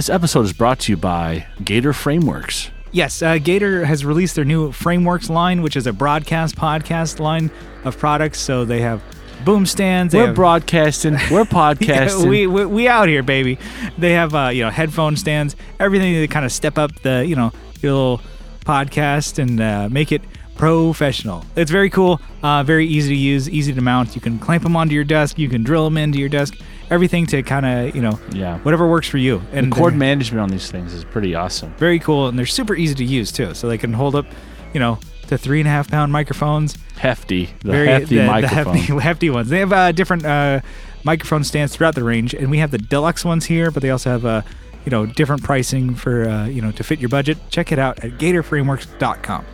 This episode is brought to you by Gator Frameworks. Yes, uh, Gator has released their new Frameworks line, which is a broadcast podcast line of products. So they have boom stands. We're have, broadcasting. We're Yeah, podcasting. we, we we out here, baby. They have uh, you know headphone stands, everything to kind of step up the you know your little podcast and uh, make it professional. It's very cool, uh, very easy to use, easy to mount. You can clamp them onto your desk, you can drill them into your desk. Everything to kind of you know Yeah. whatever works for you. And the cord management on these things is pretty awesome. very cool, and they're super easy to use too. So they can hold up, you know, to three and a half pound microphones. Hefty. The very hefty the, the hefty, hefty ones. They have uh, different uh, microphone stands throughout the range, and we have the deluxe ones here, but they also have uh, you know different pricing for uh, you know to fit your budget. Check it out at GatorFrameworks.com.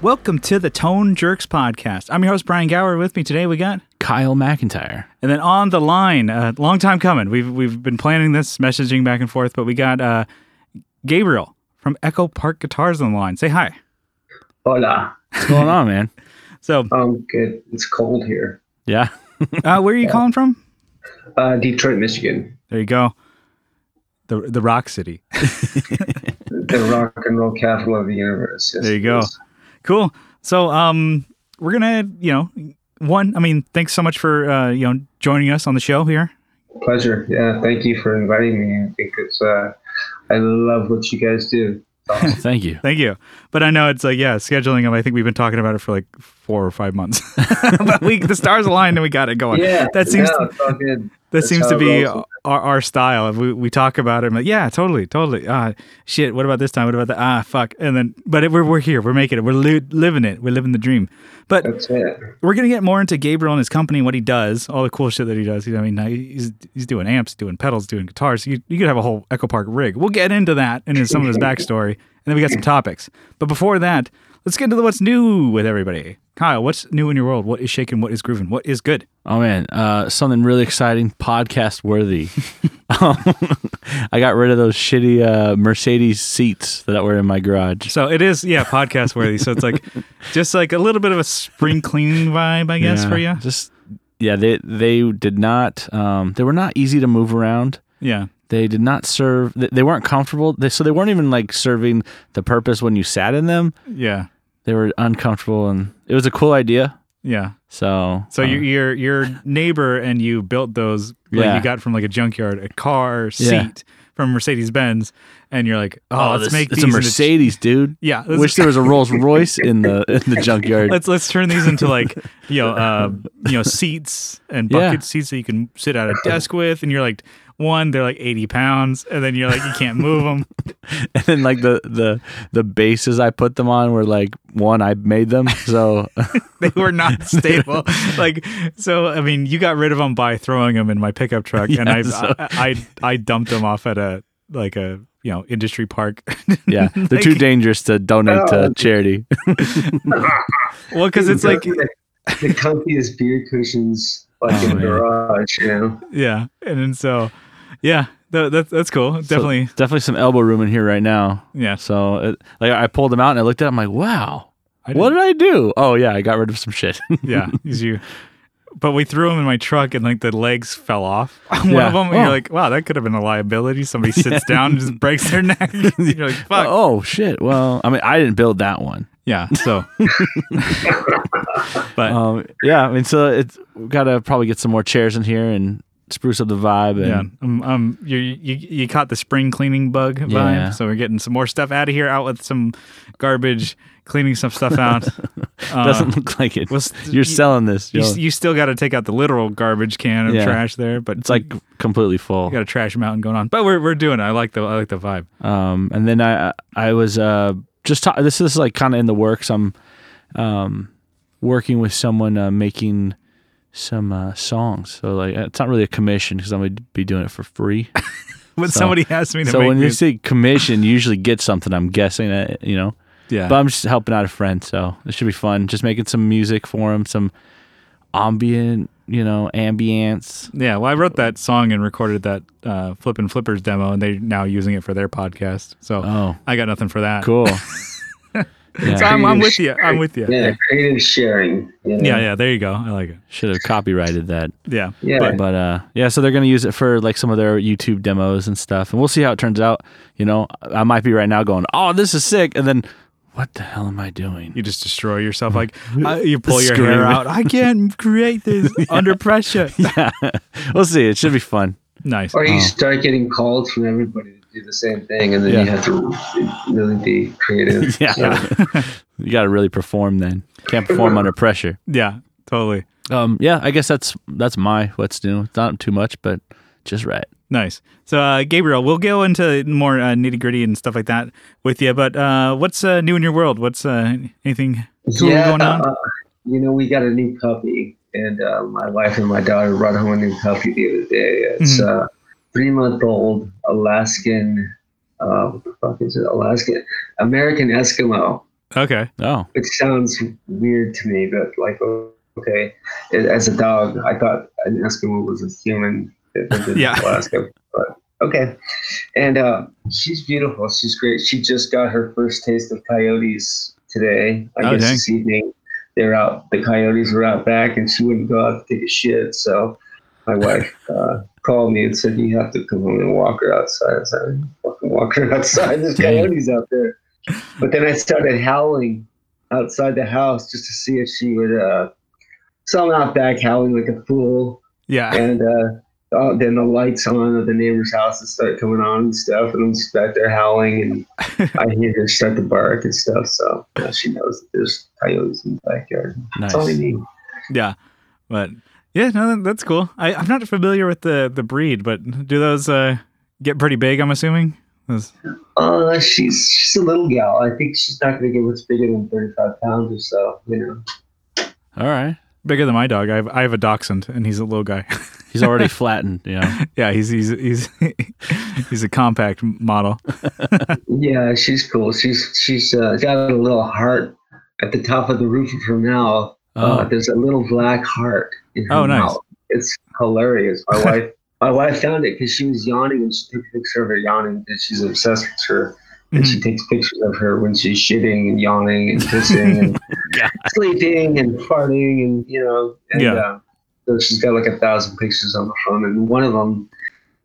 Welcome to the Tone Jerks podcast. I'm your host Brian Gower. With me today, we got Kyle McIntyre. and then on the line, a uh, long time coming. We've we've been planning this, messaging back and forth, but we got uh, Gabriel from Echo Park Guitars on the line. Say hi. Hola. What's going on, man? So, Um, good. It's cold here. Yeah. uh, where are you calling from? Uh, Detroit, Michigan, There you go. The the Rock City. the rock and roll capital of the universe. Yes, There you go. Cool. So, um, we're gonna, you know, one. I mean, thanks so much for uh, you know joining us on the show here. Pleasure. Yeah. Thank you for inviting me. I think it's. Uh, I love what you guys do. Thank you. Thank you. But I know it's like, yeah, scheduling them. I think we've been talking about it for like four or five months. but we the stars aligned and we got it going. Yeah. That seems no, it's all good. That That's seems to be our, our style. We, we talk about it. I'm like, yeah, totally, totally. Ah, shit. What about this time? What about that? Ah, fuck. And then, but it, we're we're here. We're making it. We're li- living it. We're living the dream. But we're gonna get more into Gabriel and his company, and what he does, all the cool shit that he does. You know, I mean, he's he's doing amps, doing pedals, doing guitars. You, you could have a whole Echo Park rig. We'll get into that and in some of his backstory, and then we got some topics. But before that, let's get into the what's new with everybody. Kyle, what's new in your world? What is shaking? What is grooving? What is good? Oh man, uh, something really exciting, podcast worthy. Um, I got rid of those shitty uh, Mercedes seats that were in my garage. So it is, yeah, podcast worthy. So it's like just like a little bit of a spring cleaning vibe, I guess, Yeah, for you. Just yeah, they they did not. Um, they were not easy to move around. Yeah, They did not serve. They, they weren't comfortable. They, so they weren't even like serving the purpose when you sat in them. yeah, They were uncomfortable, and it was a cool idea. yeah. So So uh, your your your neighbor and you built those like Yeah. you got from like a junkyard a car seat Yeah. from Mercedes Benz, and you're like, oh, oh, let's this, make it's these a into- Mercedes, dude. yeah, Wish there was a Rolls Royce in the in the junkyard. let's let's turn these into like you know uh, you know seats and Yeah. bucket seats that you can sit at a desk with, and you're like one they're like 80 pounds, and then you're like you can't move them. and then like the the the bases I put them on were like one I made them. So they were not stable. like so, I mean, you got rid of them by throwing them in my pickup truck, and I, so- I I I dumped them off at a like a you know industry park. yeah, they're too dangerous to donate to Oh. charity. Well, because it's like the, the comfiest beer cushions, like Oh, in the garage. You know. yeah, and then so yeah, that, that that's cool. So Definitely, definitely some elbow room in here right now. yeah. So it, like I pulled them out and I looked at. them I'm like, wow, what did I do? Oh yeah, I got rid of some shit. yeah, you. But we threw them in my truck, and like the legs fell off. One Yeah. of them, and Oh. you're like, "Wow, that could have been a liability." Somebody sits down and just breaks their neck. you're like, "Fuck." oh shit. Well, I mean, I didn't build that one. Yeah. So, but Um, yeah, I mean, so it's we gotta probably get some more chairs in here and spruce up the vibe. And Yeah, um, um, you you you caught the spring cleaning bug vibe, Yeah. so we're getting some more stuff out of here, out with some garbage, cleaning some stuff out. Uh, doesn't look like it. well, You're you- selling this. you, you still got to take out the literal garbage can of Yeah. trash there, but it's like completely full. you got a trash mountain going on. But we're we're doing it. I like the I like the vibe. Um, and then I I was uh just ta- this is like kind of in the works. I'm um working with someone uh, making some uh, songs. So like it's not really a commission because I'm gonna be doing it for free. When So- somebody asks me to so when you say commission, you usually get something. I'm guessing that you know. yeah, But I'm just helping out a friend, so it should be fun. Just making some music for him, some ambient, you know, ambience. yeah. Well, I wrote that song and recorded that uh, Flippin' Flippers demo, and they're now using it for their podcast. So Oh, I got nothing for that. cool. Yeah. So I'm, I'm Creative with you. I'm with you. Yeah, creative sharing. you know? Yeah, yeah. There you go. I like it. Should have copyrighted that. Yeah. Yeah. But uh, yeah, so they're gonna use it for like some of their YouTube demos and stuff, and we'll see how it turns out. You know, I might be right now going, "Oh, this is sick," and then, what the hell am I doing? You just destroy yourself. Like uh, you pull your Screaming. hair out. I can't create this under pressure. yeah, we'll see. It should be fun. Nice. Or you Oh. start getting calls from everybody to do the same thing, and then Yeah. you have to really be creative. Yeah, So, you got to really perform then. Can't perform under pressure. Yeah. Totally. Um, yeah, I guess that's that's my what's new. It's not too much, but just right. Nice. So, uh, Gabriel, we'll go into more uh, nitty gritty and stuff like that with you. But uh, what's uh, new in your world? What's uh, anything cool yeah, going on? uh, you know, we got a new puppy, and uh, my wife and my daughter brought home a new puppy the other day. It's Mm-hmm. Three month old Alaskan. Uh, what the fuck is it? Alaskan American Eskimo. Okay. Oh, Which sounds weird to me, but like, okay, as a dog, I thought an Eskimo was a human that lived in Yeah. Alaska. But okay, and uh, she's beautiful. She's great. She just got her first taste of coyotes today. I Oh, guess dang. this evening. They're out. The coyotes were out back, and she wouldn't go out to take a shit. So my wife uh, called me and said, "You have to come home and walk her outside." I said, "Fucking walk her outside. There's coyotes out there." But then I started howling outside the house just to see if she would. Uh, so I'm out back howling like a fool, Yeah. and uh, uh, then the lights on of the neighbor's houses start coming on and stuff, and I'm just back there howling, and I hear her start to bark and stuff. So she knows that there's coyotes in the backyard. nice. That's all I need. Yeah. But yeah, no, that's cool. I, I'm not familiar with the, the breed, but do those uh, get pretty big, I'm assuming? Those, Uh, she's she's a little gal. I think she's not going to get much bigger than 35 pounds or so. You know. All right. bigger than my dog. I have, I have a dachshund, and he's a little guy. He's already flattened. You know. yeah, he's he's he's he's a compact model. Yeah, she's cool. She's she's uh, got a little heart at the top of the roof of her mouth. Uh, Oh, there's a little black heart in her Oh, nice. mouth. It's hilarious. My wife, my wife found it because she was yawning and she took a picture of her yawning because she's obsessed with her. And Mm-hmm. she takes pictures of her when she's shitting and yawning and pissing and sleeping and farting and you know. And, Yeah. Uh, so she's got like a thousand pictures on the phone, and one of them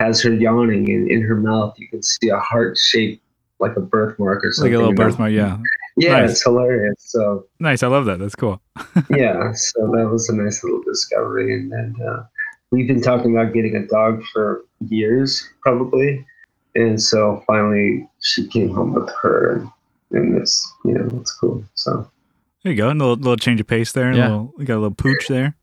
has her yawning, and in her mouth you can see a heart shaped like a birthmark or something. like a little birthmark. Yeah, Yeah, Nice. it's hilarious. So nice. I love that. That's cool. yeah, so that was a nice little discovery, and then uh, we've been talking about getting a dog for years, probably, and so finally she came home with her, and, and it's you know it's cool. So There you go. And A little, little change of pace there. Yeah. Little, we got a little pooch there.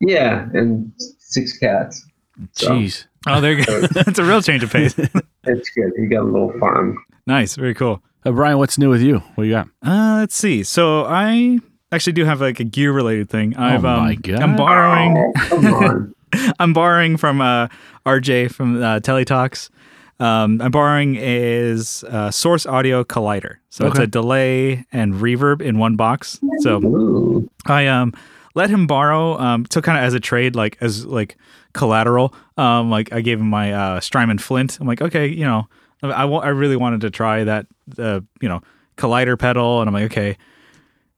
yeah, and six cats. So jeez. Oh, there you go. That's a real change of pace. it's good. You got a little farm. nice. Very cool. Uh, Brian, what's new with you? What you got? Uh, let's see. So I actually do have like a gear related thing. I've Oh my um, God. I'm borrowing. Oh. I'm borrowing from uh, RJ from uh, Teletalks. Um, I'm borrowing is uh, Source Audio Collider. So it's a delay and reverb in one box. So Ooh. I um let him borrow um so kind of as a trade like as like collateral um like I gave him my uh Strymon Flint I'm like okay you know I I I really wanted to try that uh you know collider pedal and I'm like okay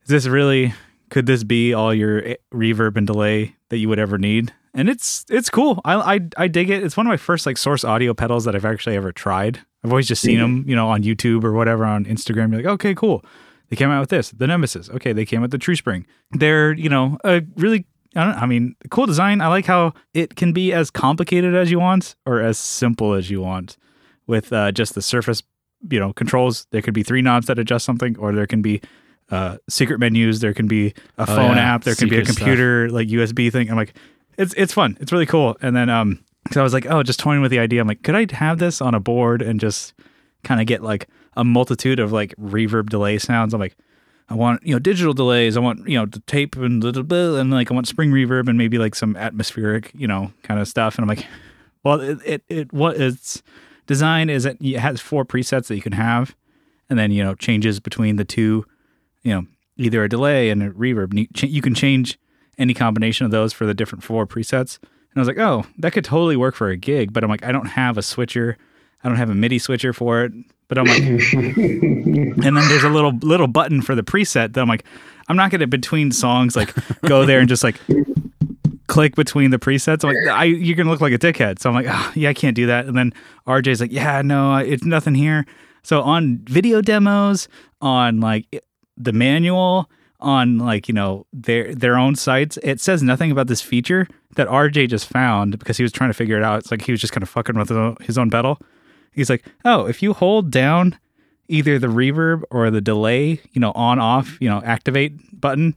is this really could this be all your reverb and delay that you would ever need? And it's it's cool. I I I dig it. It's one of my first like source audio pedals that I've actually ever tried. I've always just seen them you know on YouTube or whatever on Instagram. You're like okay cool. They came out with this, the Nemesis. Okay, they came with the True Spring. They're, you know, a really, I don't I mean, cool design. I like how it can be as complicated as you want or as simple as you want with uh, just the surface, you know, controls. There could be three knobs that adjust something, or there can be uh, secret menus. There can be a phone yeah, app. There can be a secret stuff. computer like USB thing. I'm like, it's it's fun. It's really cool. And then um, so I was like, oh, just toying with the idea. I'm like, could I have this on a board and just kind of get like a multitude of like reverb delay sounds. I'm like, I want you know digital delays. I want you know the tape and little bit, and like I want spring reverb and maybe like some atmospheric you know kind of stuff. And I'm like, well, it it, it what its design is that it has four presets that you can have, and then you know changes between the two, you know either a delay and a reverb. And you, ch- you can change any combination of those for the different four presets. And I was like, oh, that could totally work for a gig, but I'm like, I don't have a switcher. I don't have a MIDI switcher for it. But I'm like, and then there's a little little button for the preset that I'm like, I'm not gonna between songs like go there and just like click between the presets. I'm like, I, you're gonna look like a dickhead. So I'm like, oh, yeah, I can't do that. And then RJ's like, yeah, no, it's nothing here. So on video demos, on like the manual, on like you know their their own sites, it says nothing about this feature that RJ just found because he was trying to figure it out. It's like he was just kind of fucking with his own, his own pedal. He's like, oh, if you hold down either the reverb or the delay, you know, on off, you know, activate button,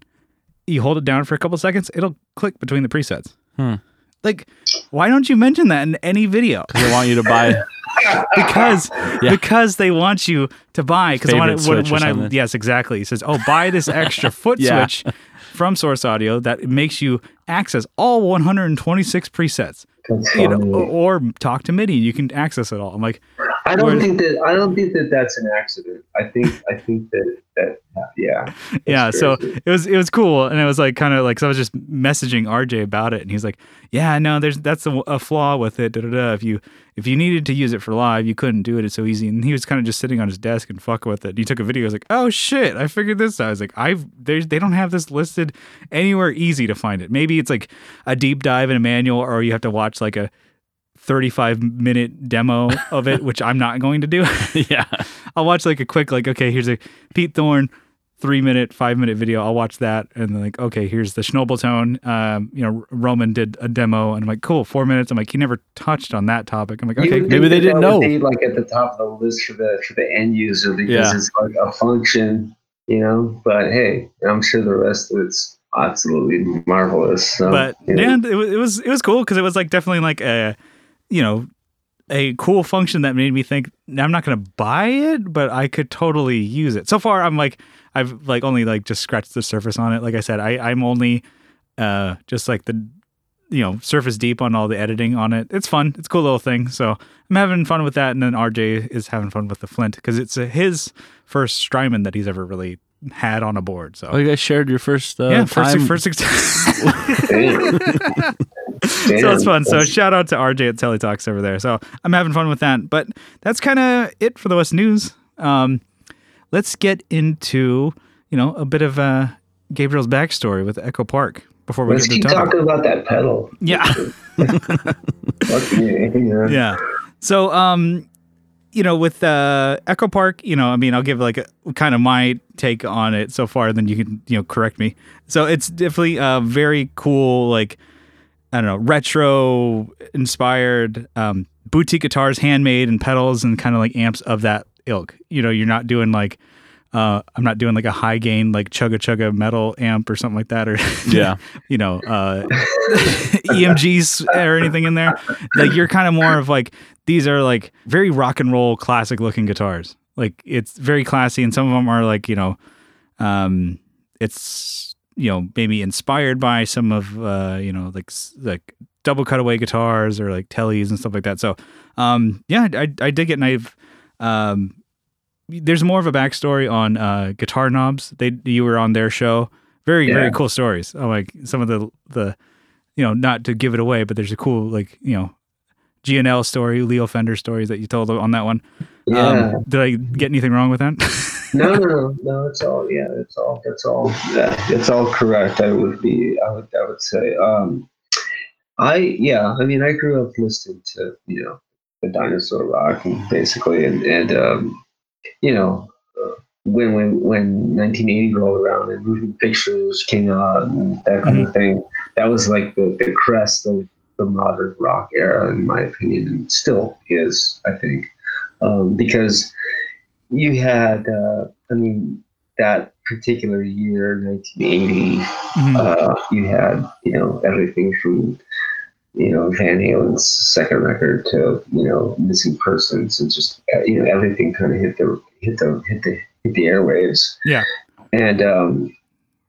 you hold it down for a couple seconds, it'll click between the presets. Hmm. Like, why don't you mention that in any video? They want you to buy. because Yeah. because they want you to buy. Because when, I- when, when I yes exactly, he says, oh, buy this extra foot Yeah. switch from Source Audio that makes you access all 126 presets. You know, or, or talk to MIDI. You can access it all. I'm like, I don't think that I don't think that that's an accident. I think I think that that yeah. Yeah so it was it was cool and it was like kind of like so i was just messaging rj about it and he's like yeah no there's that's a, a flaw with it da, da, da. if you if you needed to use it for live you couldn't do it it's so easy and he was kind of just sitting on his desk and fucking with it and he took a video he was like oh shit i figured this out i was like i've there's they don't have this listed anywhere easy to find it maybe it's like a deep dive in a manual or you have to watch like a 35 minute demo of it which i'm not going to do yeah. I'll watch like a quick like okay here's a Pete Thorn three minute five minute video I'll watch that and then like okay here's the Schnobeltone um you know Roman did a demo and I'm like cool four minutes I'm like he never touched on that topic I'm like okay would maybe they didn't that know. Be like at the top of the list for the for the end user because Yeah. it's like a function, you know. But hey, I'm sure the rest of it's absolutely marvelous. So, but you yeah it was it was it was cool because it was like definitely like a you know a cool function that made me think I'm not going to buy it, but I could totally use it. So far, I'm like I've like only like just scratched the surface on it. Like I said, I I'm only uh just like the you know surface deep on all the editing on it. It's fun. It's a cool little thing. So I'm having fun with that, and then RJ is having fun with the Flint because it's uh his first Strymon that he's ever really had on a board. So Oh, you guys shared your first. Uh, yeah, first time. first. Damn. So it's fun. So shout out to RJ at Teletalks over there. So I'm having fun with that. But that's kind of it for the West News. Um, let's get into you know a bit of uh, Gabriel's backstory with Echo Park before we Let's get to the topic. talking about that pedal. Yeah, Fuck yeah. yeah. So um, you know, with uh, Echo Park, you know, I mean, I'll give like a, kind of my take on it so far. Then you can you know correct me. So it's definitely a very cool like. I don't know, retro inspired um, boutique guitars, handmade and pedals and kind of like amps of that ilk. You know, you're not doing like, uh, I'm not doing like a high gain, like chugga chugga metal amp or something like that, or, Yeah. you know, uh, EMGs or anything in there. Like, you're kind of more of like, these are like very rock and roll classic looking guitars. Like, it's very classy, and some of them are like, you know, um, it's you know maybe inspired by some of uh you know like like double cutaway guitars or like tellies and stuff like that so um yeah i i did get naive um there's more of a backstory on uh guitar knobs they you were on their show very very cool stories oh, like some of the the you know not to give it away but there's a cool like you know G&L story, Leo Fender stories that you told on that one. Yeah. Um, did I get anything wrong with that? no, no, no, no. It's all. Yeah, it's all. That's all. Yeah, it's all correct. I would be. I would. I would say. Um, I yeah. I mean, I grew up listening to you know the dinosaur rock and basically, and and um, you know. Uh, when when when 1980 rolled around and moving pictures came out and that kind of thing, that was like the, the crest of the modern rock era, in my opinion, and still is, I think, um, because you had, uh, I mean, that particular year, 1980, Mhm. uh, you had, you know, everything from, you know, Van Halen's second record to, you know, Missing Persons, and just, uh, you know, everything kind of hit the hit the hit the hit the airwaves. Yeah. And um,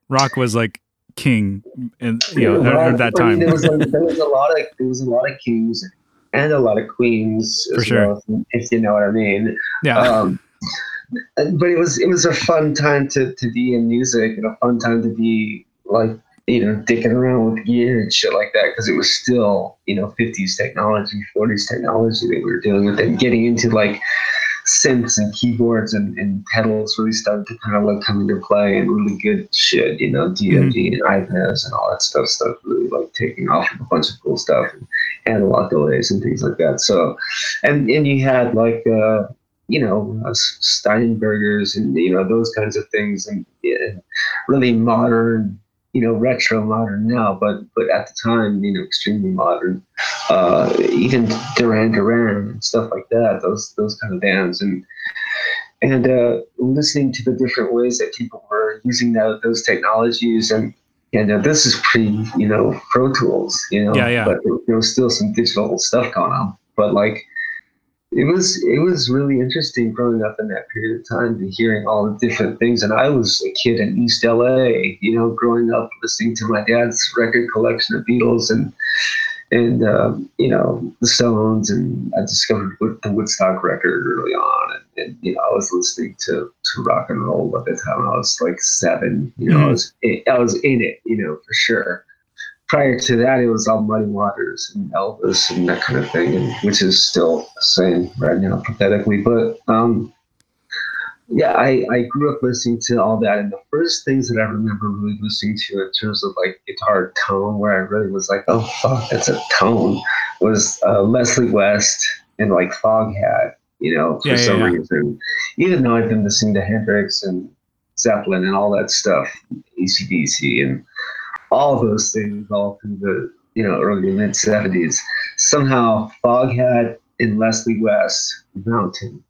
Rock was like king, and you know at, at that I time. mean, there was a, there was a lot of there was a lot of kings and a lot of queens For as sure. well, if you know what I mean. yeah, Um, but it was it was a fun time to, to be in music and a fun time to be like you know, dicking around with gear and shit like that because it was still, you know, 50s technology, 40s technology that we were dealing with and getting into like synths and keyboards and, and pedals really started to kind of like come into play and really good shit, you know, DoD and Ibanez and all that stuff, stuff really like taking off with a bunch of cool stuff and analog delays and things like that. So, and, and you had like, uh, you know, uh, Steinbergers and, you know, those kinds of things and, and really modern you know retro modern now, but but at the time, you know, extremely modern. Uh, even Duran Duran and stuff like that. Those those kind of bands and and uh, listening to the different ways that people were using that, those technologies and and uh, this is pre you know Pro Tools, you know, Yeah, yeah. but there was still some digital stuff going on. But like it was it was really interesting growing up in that period of time and hearing all the different things. And I was a kid in East LA, you know, growing up listening to my dad's record collection of Beatles and and um, you know the Stones, and I discovered the Woodstock record early on, and, and you know I was listening to to rock and roll at the time. I was like seven, you know, I Mhm. was I was in it, you know, for sure prior to that, it was all Muddy Waters and Elvis and that kind of thing, and, which is still the same right now, pathetically. But um, yeah, I, I grew up listening to all that, and the first things that I remember really listening to in terms of like guitar tone, where I really was like, oh fuck, that's a tone, was uh, Leslie West and like Foghat, you know, for Yeah, yeah, some yeah. reason. Even though I've been listening to Hendrix and Zeppelin and all that stuff, ACDC and all those things all through the you know early mid 70s somehow foghat and leslie west mountain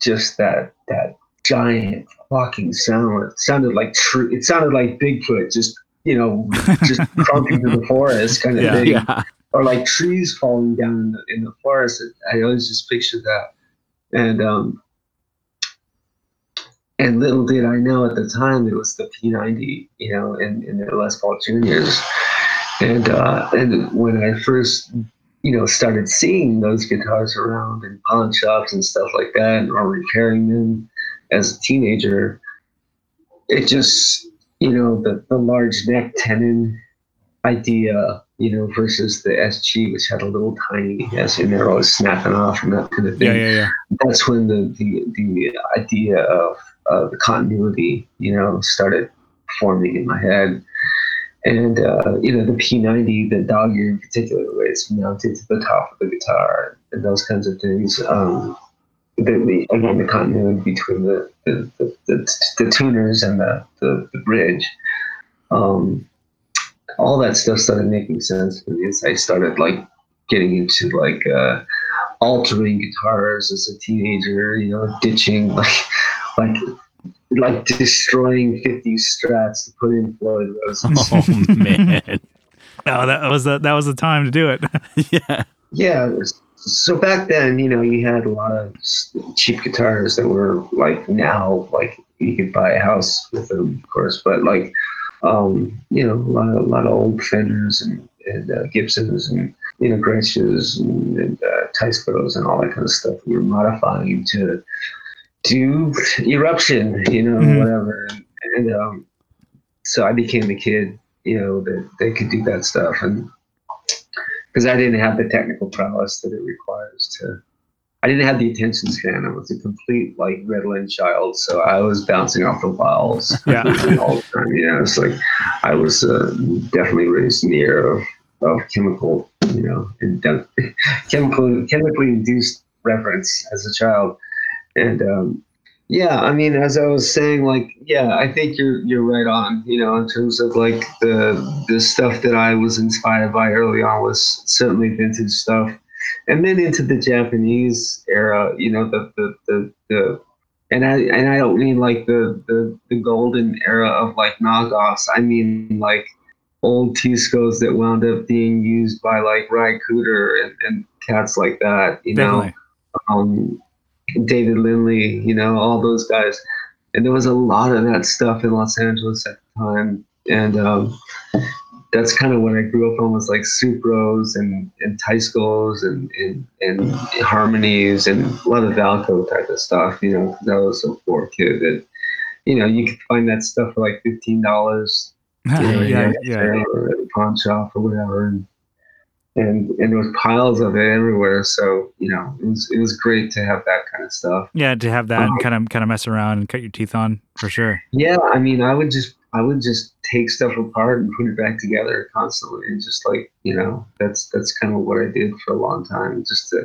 just that that giant fucking sound it sounded like true it sounded like bigfoot just you know just crumping through the forest kind of Yeah. thing Yeah. or like trees falling down in the, in the forest. I always just pictured that. And um, and little did I know at the time it was the P90, you know, and, and the Les Paul Juniors. And uh, and when I first, you know, started seeing those guitars around in pawn shops and stuff like that, or repairing them as a teenager, it just, you know, the, the large neck tenon idea, you know, versus the SG, which had a little tiny S in there, always snapping off and that kind of thing. Yeah, yeah, yeah. That's when the, the, the idea of, of the continuity, you know, started forming in my head. And, uh, you know, the P90, the dog ear in particular, it's mounted to the top of the guitar and those kinds of things. Um, the, the, again, the continuity between the, the, the, the, the tuners and the, the, the bridge. Um, all that stuff started making sense for me as I started like getting into like uh, altering guitars as a teenager, you know, ditching like like like destroying 50 strats to put in Floyd Rose. Oh man. No, that was the that was the time to do it. yeah. yeah. it was- So back then, you know, you had a lot of cheap guitars that were like now, like you could buy a house with them, of course, but like, um, you know, a lot of, a lot of old Fenders and, and uh, Gibsons and, you know, Gretsch's and, and uh, Teiscos and all that kind of stuff. We were modifying to do eruption, you know, Mhm. whatever. And, and um, so I became the kid, you know, that they could do that stuff. And because I didn't have the technical prowess that it requires to. I didn't have the attention span. I was a complete like Ritalin child, so I was bouncing off the walls Yeah. all the time. Know, it's like I was uh, definitely raised in the era of, of chemical, you know, indu- chemical chemically induced reference as a child, and um, yeah, I mean, as I was saying, like, yeah, I think you're you're right on. You know, in terms of like the the stuff that I was inspired by early on was certainly vintage stuff, and then into the Japanese era. You know, the the the, the and I and I don't mean like the the the golden era of like knockoffs. I mean like old Teiscos that wound up being used by like Ry Cooder and, and cats like that. You know Definitely. um, David Lindley, you know, all those guys. And there was a lot of that stuff in Los Angeles at the time. And um, that's kind of what I grew up on was like Supros and, and Teiscos and, and, and Harmonies and a lot of Valco type of stuff, you know, 'cause I was a poor kid that, you know, you could find that stuff for like $15 yeah, yeah, yeah. Or at a pawn shop or whatever, and and and there was piles of it everywhere. So you know, it was it was great to have that kind of stuff. Yeah, to have that and kind of kind of mess around and cut your teeth on for sure. Yeah, I mean, I would just I would just take stuff apart and put it back together constantly, and just like you know, that's that's kind of what I did for a long time, just to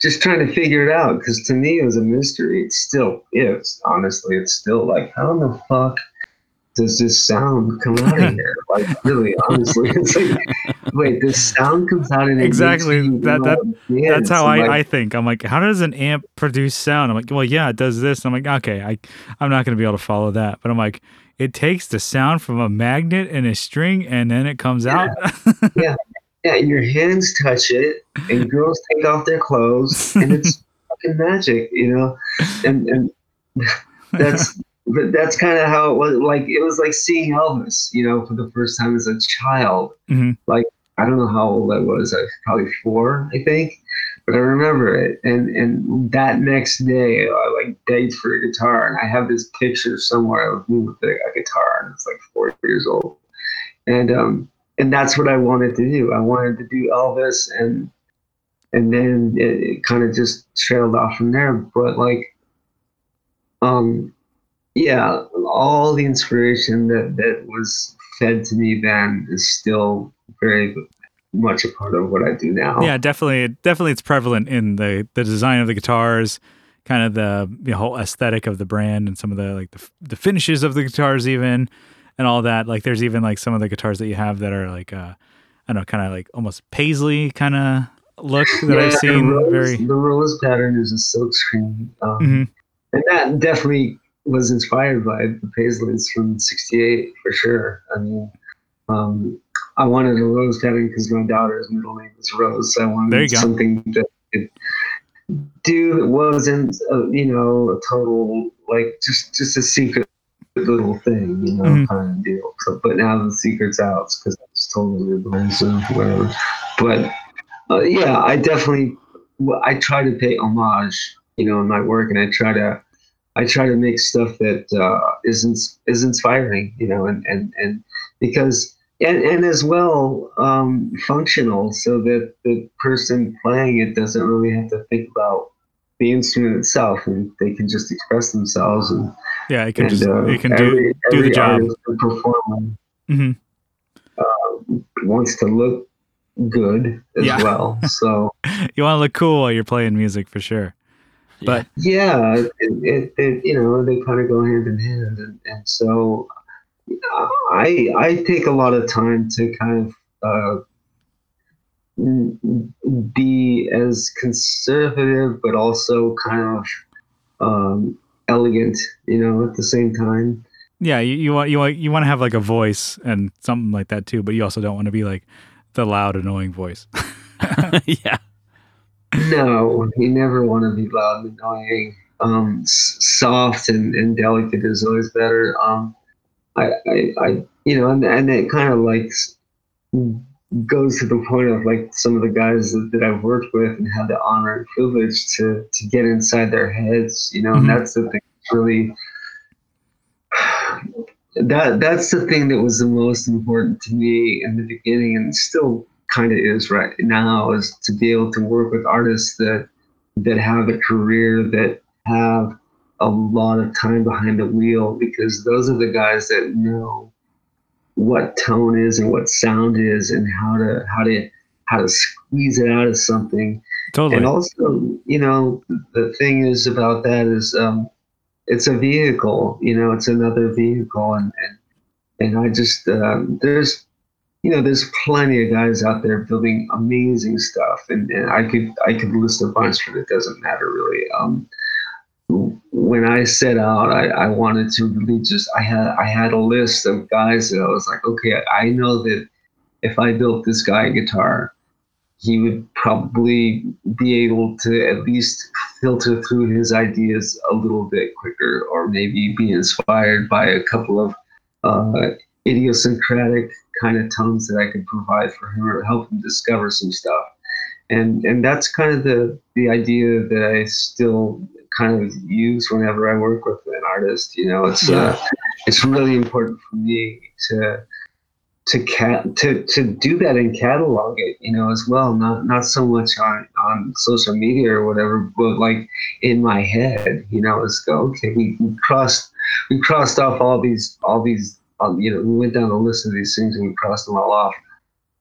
just trying to figure it out. Because to me, it was a mystery. It still is. Honestly, it's still like, how in the fuck does this sound come out of here? Like, really, honestly, it's like, wait, this sound comes out and exactly that that that's how I, like, I think. I'm like, how does an amp produce sound? I'm like, well, yeah, it does this. I'm like, okay, I I'm not going to be able to follow that, but I'm like, it takes the sound from a magnet and a string, and then it comes yeah. out. yeah, yeah, your hands touch it, and girls take off their clothes, and it's fucking magic, you know. And and that's but that's kind of how it was. Like it was like seeing Elvis, you know, for the first time as a child. Mm-hmm. Like I don't know how old I was. I was probably four, I think, but I remember it. And and that next day, I like begged for a guitar, and I have this picture somewhere of me with a, a guitar, and it's like four years old. And um and that's what I wanted to do. I wanted to do Elvis, and and then it, it kind of just trailed off from there. But like, um, yeah, all the inspiration that that was fed to me then is still very much a part of what I do now. Yeah, definitely, definitely, it's prevalent in the the design of the guitars, kind of the, the whole aesthetic of the brand, and some of the like the, the finishes of the guitars, even and all that. Like, there's even like some of the guitars that you have that are like, uh, I don't know, kind of like almost paisley kind of look that yeah, I've seen. The rose, very the rose pattern is a silk screen, um, mm-hmm. and that definitely was inspired by the paisleys from '68 for sure. I mean. Um, I wanted a rose pattern because my daughter's middle name is Rose. So I wanted something that could do that wasn't, a, you know, a total like just just a secret little thing, you know, mm-hmm. kind of deal. So, but now the secret's out because it's totally or whatever. But uh, yeah, I definitely I try to pay homage, you know, in my work, and I try to I try to make stuff that uh, is is inspiring, you know, and and and because and, and as well um, functional so that the person playing it doesn't really have to think about the instrument itself and they can just express themselves and yeah it can and, just uh, it can every, do, do the job performer mm-hmm. uh, wants to look good as yeah. well so you want to look cool while you're playing music for sure but yeah it, it, it, you know they kind of go hand in hand and, and so I I take a lot of time to kind of uh, be as conservative, but also kind of um, elegant, you know, at the same time. Yeah, you, you want you want you want to have like a voice and something like that too, but you also don't want to be like the loud, annoying voice. yeah. No, you never want to be loud and annoying. Um, soft and, and delicate is always better. Um, I, I, I you know, and, and it kind of like goes to the point of like some of the guys that, that, I've worked with and had the honor and privilege to to get inside their heads, you know, mm-hmm. and that's the thing really that that's the thing that was the most important to me in the beginning and still kind of is right now is to be able to work with artists that that have a career that have a lot of time behind the wheel because those are the guys that know what tone is and what sound is and how to how to how to squeeze it out of something. Totally. And also, you know, the thing is about that is um, it's a vehicle. You know, it's another vehicle, and and and I just um, there's you know there's plenty of guys out there building amazing stuff, and, and I could I could list a bunch, but it doesn't matter really. Um, when I set out, I, I wanted to really just I had I had a list of guys that I was like, okay, I know that if I built this guy a guitar, he would probably be able to at least filter through his ideas a little bit quicker, or maybe be inspired by a couple of uh, idiosyncratic kind of tones that I could provide for him or help him discover some stuff. And and that's kind of the the idea that I still kind of use whenever I work with an artist. You know, it's uh, it's really important for me to to cat to to do that and catalog it, you know, as well. Not not so much on on social media or whatever, but like in my head, you know, let's go. Okay, we, we crossed we crossed off all these all these you know we went down the list of these things and we crossed them all off.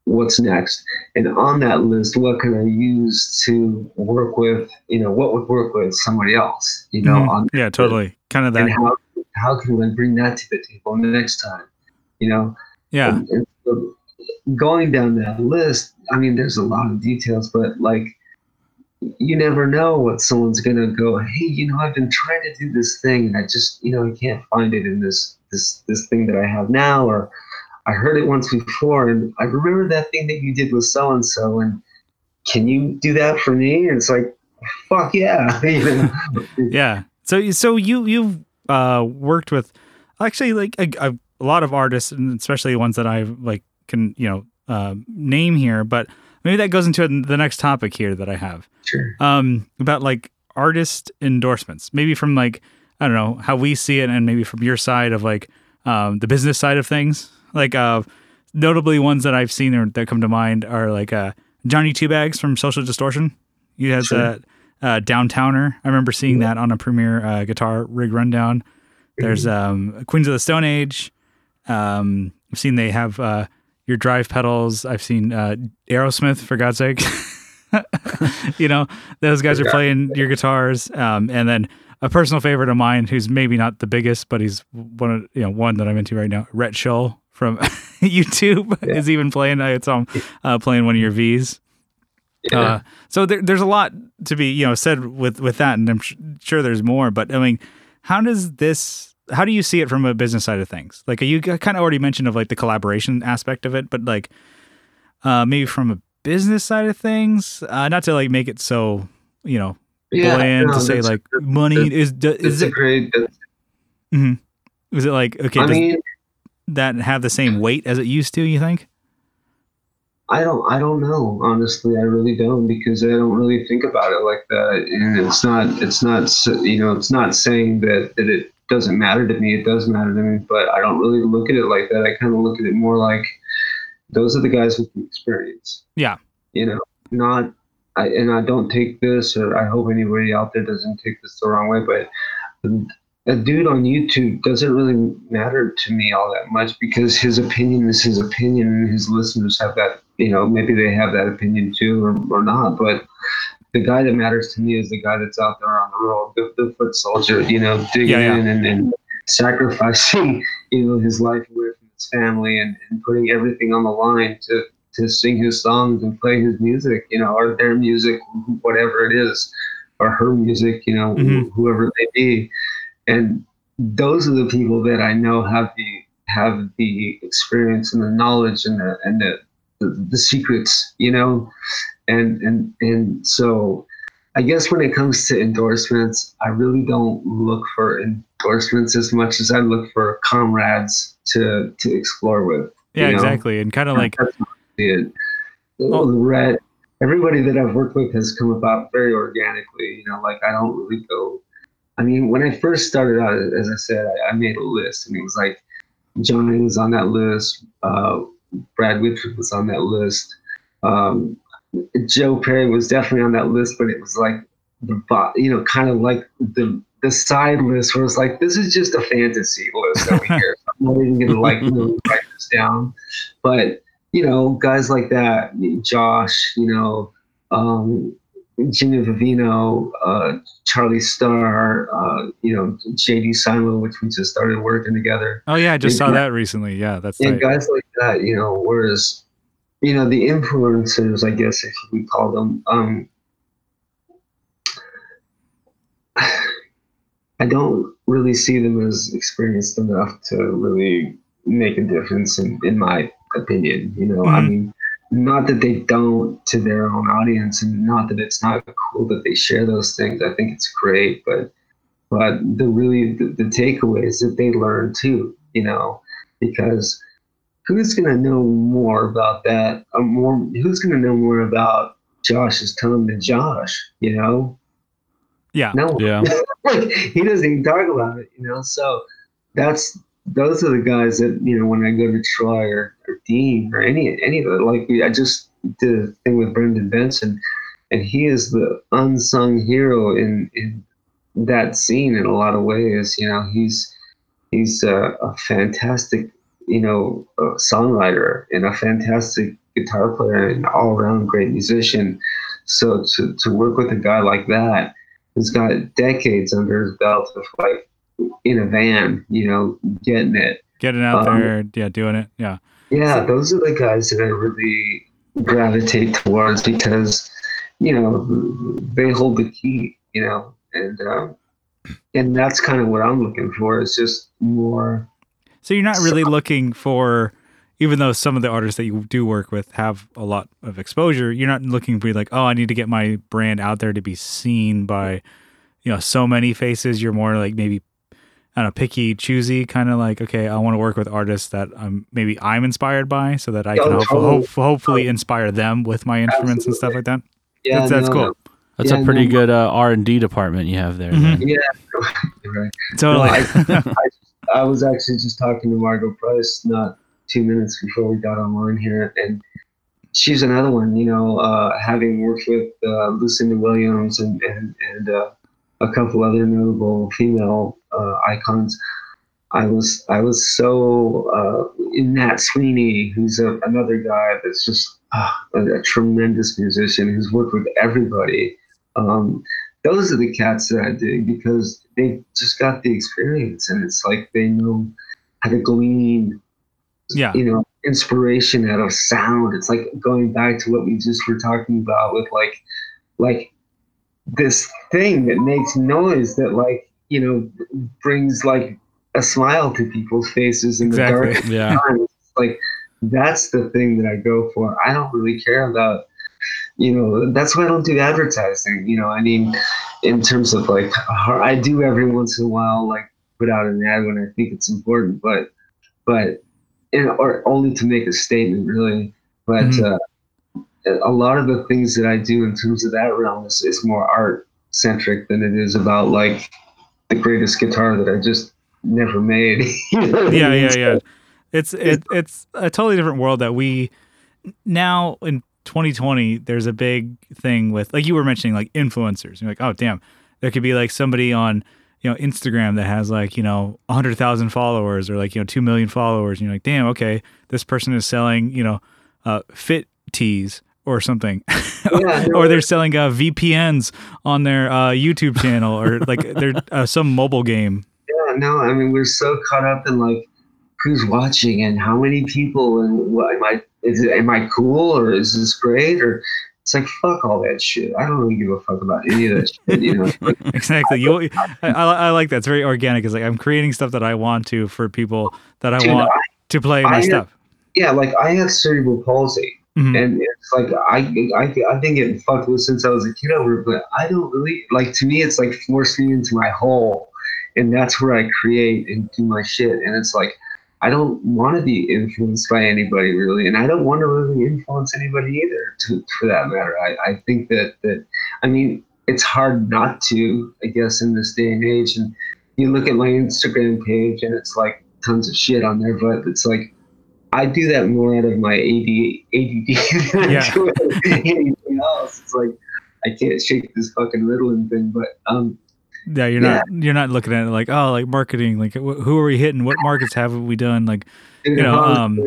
What's next? And on that list, what can I use to work with? You know, what would work with somebody else? You know, Mhm. on yeah, totally. Kind of that. and how how can I bring that to the table next time? You know, Yeah. and, and so going down that list, I mean, there's a lot of details, but like, you never know what someone's gonna go. Hey, you know, I've been trying to do this thing, and I just, you know, I can't find it in this this this thing that I have now, or I heard it once before, and I remember that thing that you did with so and so, and can you do that for me? And it's like, fuck yeah, you know? Yeah. So so you you've uh, worked with actually like a, a, a lot of artists, and especially ones that I like can you know uh, name here. But maybe that goes into the next topic here that I have sure. um, about like artist endorsements. Maybe from like I don't know how we see it, and maybe from your side of like um, the business side of things. Like uh, notably ones that I've seen or that come to mind are like uh, Johnny Two Bags from Social Distortion. He has Sure. a uh, Downtowner. I remember seeing that on a Premier uh, guitar rig rundown. There's um, Queens of the Stone Age. Um, I've seen they have uh, your drive pedals. I've seen uh, Aerosmith for God's sake. you know, those guys are playing your guitars. Um, and then a personal favorite of mine, who's maybe not the biggest, but he's one of you know one that I'm into right now. Rhett Shull from YouTube Yeah. is even playing. I saw him uh, playing one of your V's. Yeah. Uh, so there, there's a lot to be you know said with with that, and I'm sh- sure there's more. But I mean, how does this? How do you see it from a business side of things? Like you kind of already mentioned of like the collaboration aspect of it, but like uh, maybe from a business side of things, uh, not to like make it so you know yeah, bland no, to say that's- like money that's- is is it great. Mm-hmm. is it like okay I does mean, that have the same weight as it used to? You think? I don't I don't know honestly I really don't because I don't really think about it like that and it's not it's not you know it's not saying that that it doesn't matter to me it does matter to me but I don't really look at it like that I kind of look at it more like those are the guys with the experience Yeah. you know not I and I don't take this or I hope anybody out there doesn't take this the wrong way but a dude on YouTube doesn't really matter to me all that much because his opinion is his opinion and his listeners have that, you know, maybe they have that opinion too or, or not. But the guy that matters to me is the guy that's out there on the road, the, the foot soldier, you know, digging Yeah, yeah. in and, and sacrificing, you know, his life away from his family and, and putting everything on the line to, to sing his songs and play his music, you know, or their music, whatever it is, or her music, you know, Mhm. whoever they be and those are the people that I know have the have the experience and the knowledge and the and the the, the secrets, you know, and and and so I guess when it comes to endorsements, I really don't look for endorsements as much as I look for comrades to to explore with. Yeah, you know? exactly. And kind of like It. Oh. The red. Everybody that I've worked with has come about very organically. You know, like I don't really go. I mean, when I first started out, as I said, I, I made a list, and it was like Johnny was on that list, uh, Brad Whitford was on that list, um, Joe Perry was definitely on that list, but it was like the you know, kind of like the the side list where it's like this is just a fantasy list over here. I'm not even gonna like really write this down, but you know, guys like that, Josh, you know, um, Jimmy Vivino, uh, Charlie Starr, uh, you know, JD Simo, which we just started working together. oh yeah, I just Yeah. saw that recently. Yeah, that's And tight. guys like that, you know, whereas, you know, the influencers, I guess, if we call them, um, I don't really see them as experienced enough to really make a difference, in, in my opinion. You know, I Mhm. mean, not that they don't to their own audience, and not that it's not cool that they share those things. I think it's great, but but the really the, the takeaway is that they learn too. You know, because who's going to know more about that? Or more, who's going to know more about Josh's tone than Josh? You know, Yeah. no, Yeah. like he doesn't even talk about it. You know, so that's those are the guys that you know when I go to Troy or, or Dean or any any of the like I just did a thing with Brendan Benson, and he is the unsung hero in in that scene in a lot of ways. You know, he's he's a, a fantastic you know songwriter and a fantastic guitar player and all around great musician. So to to work with a guy like that who's got decades under his belt of like in a van, you know, getting it. Getting out Um, there, yeah, doing it. Yeah. Yeah, those are the guys that I really gravitate towards because, you know, they hold the key, you know, and um, and that's kind of what I'm looking for. It's just more. So you're not really looking for, even though some of the artists that you do work with have a lot of exposure, you're not looking to be like, oh, I need to get my brand out there to be seen by, you know, so many faces. You're more like maybe, I don't know, picky, choosy, kind of like, okay, I want to work with artists that I'm maybe I'm inspired by, so that I can Oh, hope, totally. hope, hopefully inspire them with my instruments and stuff like that. Yeah, That's- that's no, cool. no. That's Yeah, a pretty no, good uh, R and D department you have there. Mhm. Yeah, you're right. Totally. I, I was actually just talking to Margo Price not two minutes before we got online here, and she's another one. You know, uh, having worked with uh, Lucinda Williams and and, and uh, a couple other notable female uh, icons. I was I was so uh, in Matt Sweeney, who's a, another guy that's just uh, a, a tremendous musician who's worked with everybody. Um, those are the cats that I dig because they've just got the experience and it's like they know how to glean, yeah. you know, inspiration out of sound. It's like going back to what we just were talking about with like, like this thing that makes noise that like, you know, brings like a smile to people's faces in Exactly. the dark Yeah. times. Like that's the thing that I go for. I don't really care about, you know, that's why I don't do advertising. You know, I mean, in terms of like, I do every once in a while, like put out an ad when I think it's important, but, but, and, or only to make a statement, really. But Mhm. uh, a lot of the things that I do in terms of that realm is, is more art centric than it is about like the greatest guitar that I just never made. You know what I yeah, mean? yeah, yeah. It's it, it's a totally different world that we now in 2020. There's a big thing with like you were mentioning like influencers. You're like, oh damn, there could be like somebody on you know Instagram that has like you know 100,000 followers or like you know 2 million followers, and you're like, damn, okay, this person is selling you know uh, fit tees or something, Yeah, or they're selling uh, VPNs on their uh, YouTube channel or like they're uh, some mobile game. Yeah, no, I mean we're so caught up in like who's watching and how many people and what am I is it, am I cool or is this great or it's like fuck all that shit. I don't really give a fuck about any of that shit, you know. Exactly. You, I, I, I like that. It's very organic. It's like I'm creating stuff that I want to for people that I dude, want I- to play my I- stuff. yeah, like I have cerebral palsy. Mhm. and it's like I, I I've been getting fucked with since I was a kid over but I don't really like. To me, it's like force me into my hole, and that's where I create and do my shit. And it's like I don't want to be influenced by anybody really, and I don't want to really influence anybody either. To for that matter, I I think that that I mean it's hard not to, I guess, in this day and age. And you look at my Instagram page, and it's like tons of shit on there, but it's like I do that more out of my AD, ADD than Yeah. I do anything else. It's like I can't shake this fucking Ritalin thing, but um, Yeah, you're not you're not looking at it like oh like marketing like wh- who are we hitting? What markets have we done? Like you know, know, um,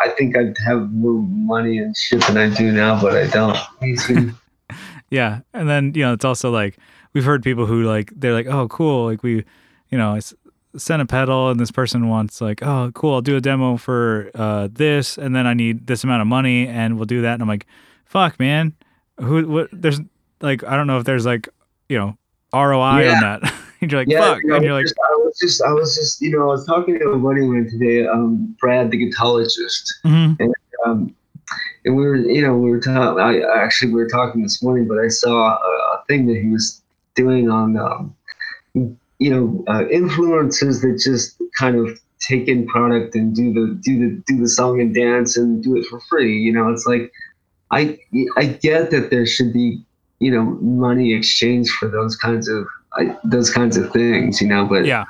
I think I'd have more money and shit than I do now, but I don't. Yeah, and then you know it's also like we've heard people who like they're like oh cool like we you know it's sent a pedal and this person wants like oh cool I'll do a demo for uh this and then I need this amount of money and we'll do that and I'm like fuck man who what there's like I don't know if there's like you know ROI Yeah. on that and you're like yeah, fuck you know, and you're like just, I was just, I was just, you know, I was talking to a buddy of mine today, um, Brad, the guitarist, mhm, um, and we were, you know, we were talking. I actually we were talking this morning, but I saw a, a thing that he was doing on, um, you know, uh, influencers that just kind of take in product and do the do the do the song and dance and do it for free. You know, it's like I I get that there should be you know money exchanged for those kinds of I, those kinds of things. You know, but yeah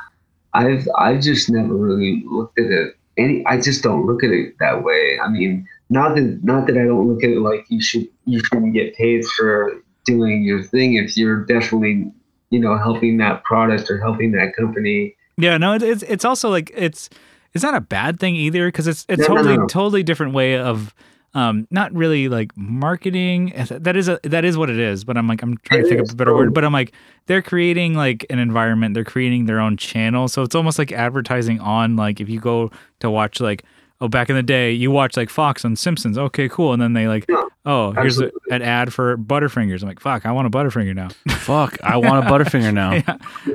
I've I've just never really looked at it any. I just don't look at it that way. I mean, not that not that I don't look at it like you should you shouldn't get paid for doing your thing if you're definitely you know helping that product or helping that company. Yeah, no, it's it's also like it's it's not a bad thing either because it's it's No, no, totally no. totally different way of um not really like marketing that is a that is what it is but i'm like i'm trying to think is, of a better word but i'm like they're creating like an environment they're creating their own channel so it's almost like advertising on like if you go to watch like oh back in the day you watch like fox on simpsons. Okay cool. And then they like Yeah, oh here's a, an ad for butterfingers. I'm like fuck i want a butterfinger now. Fuck, I want a Butterfinger now.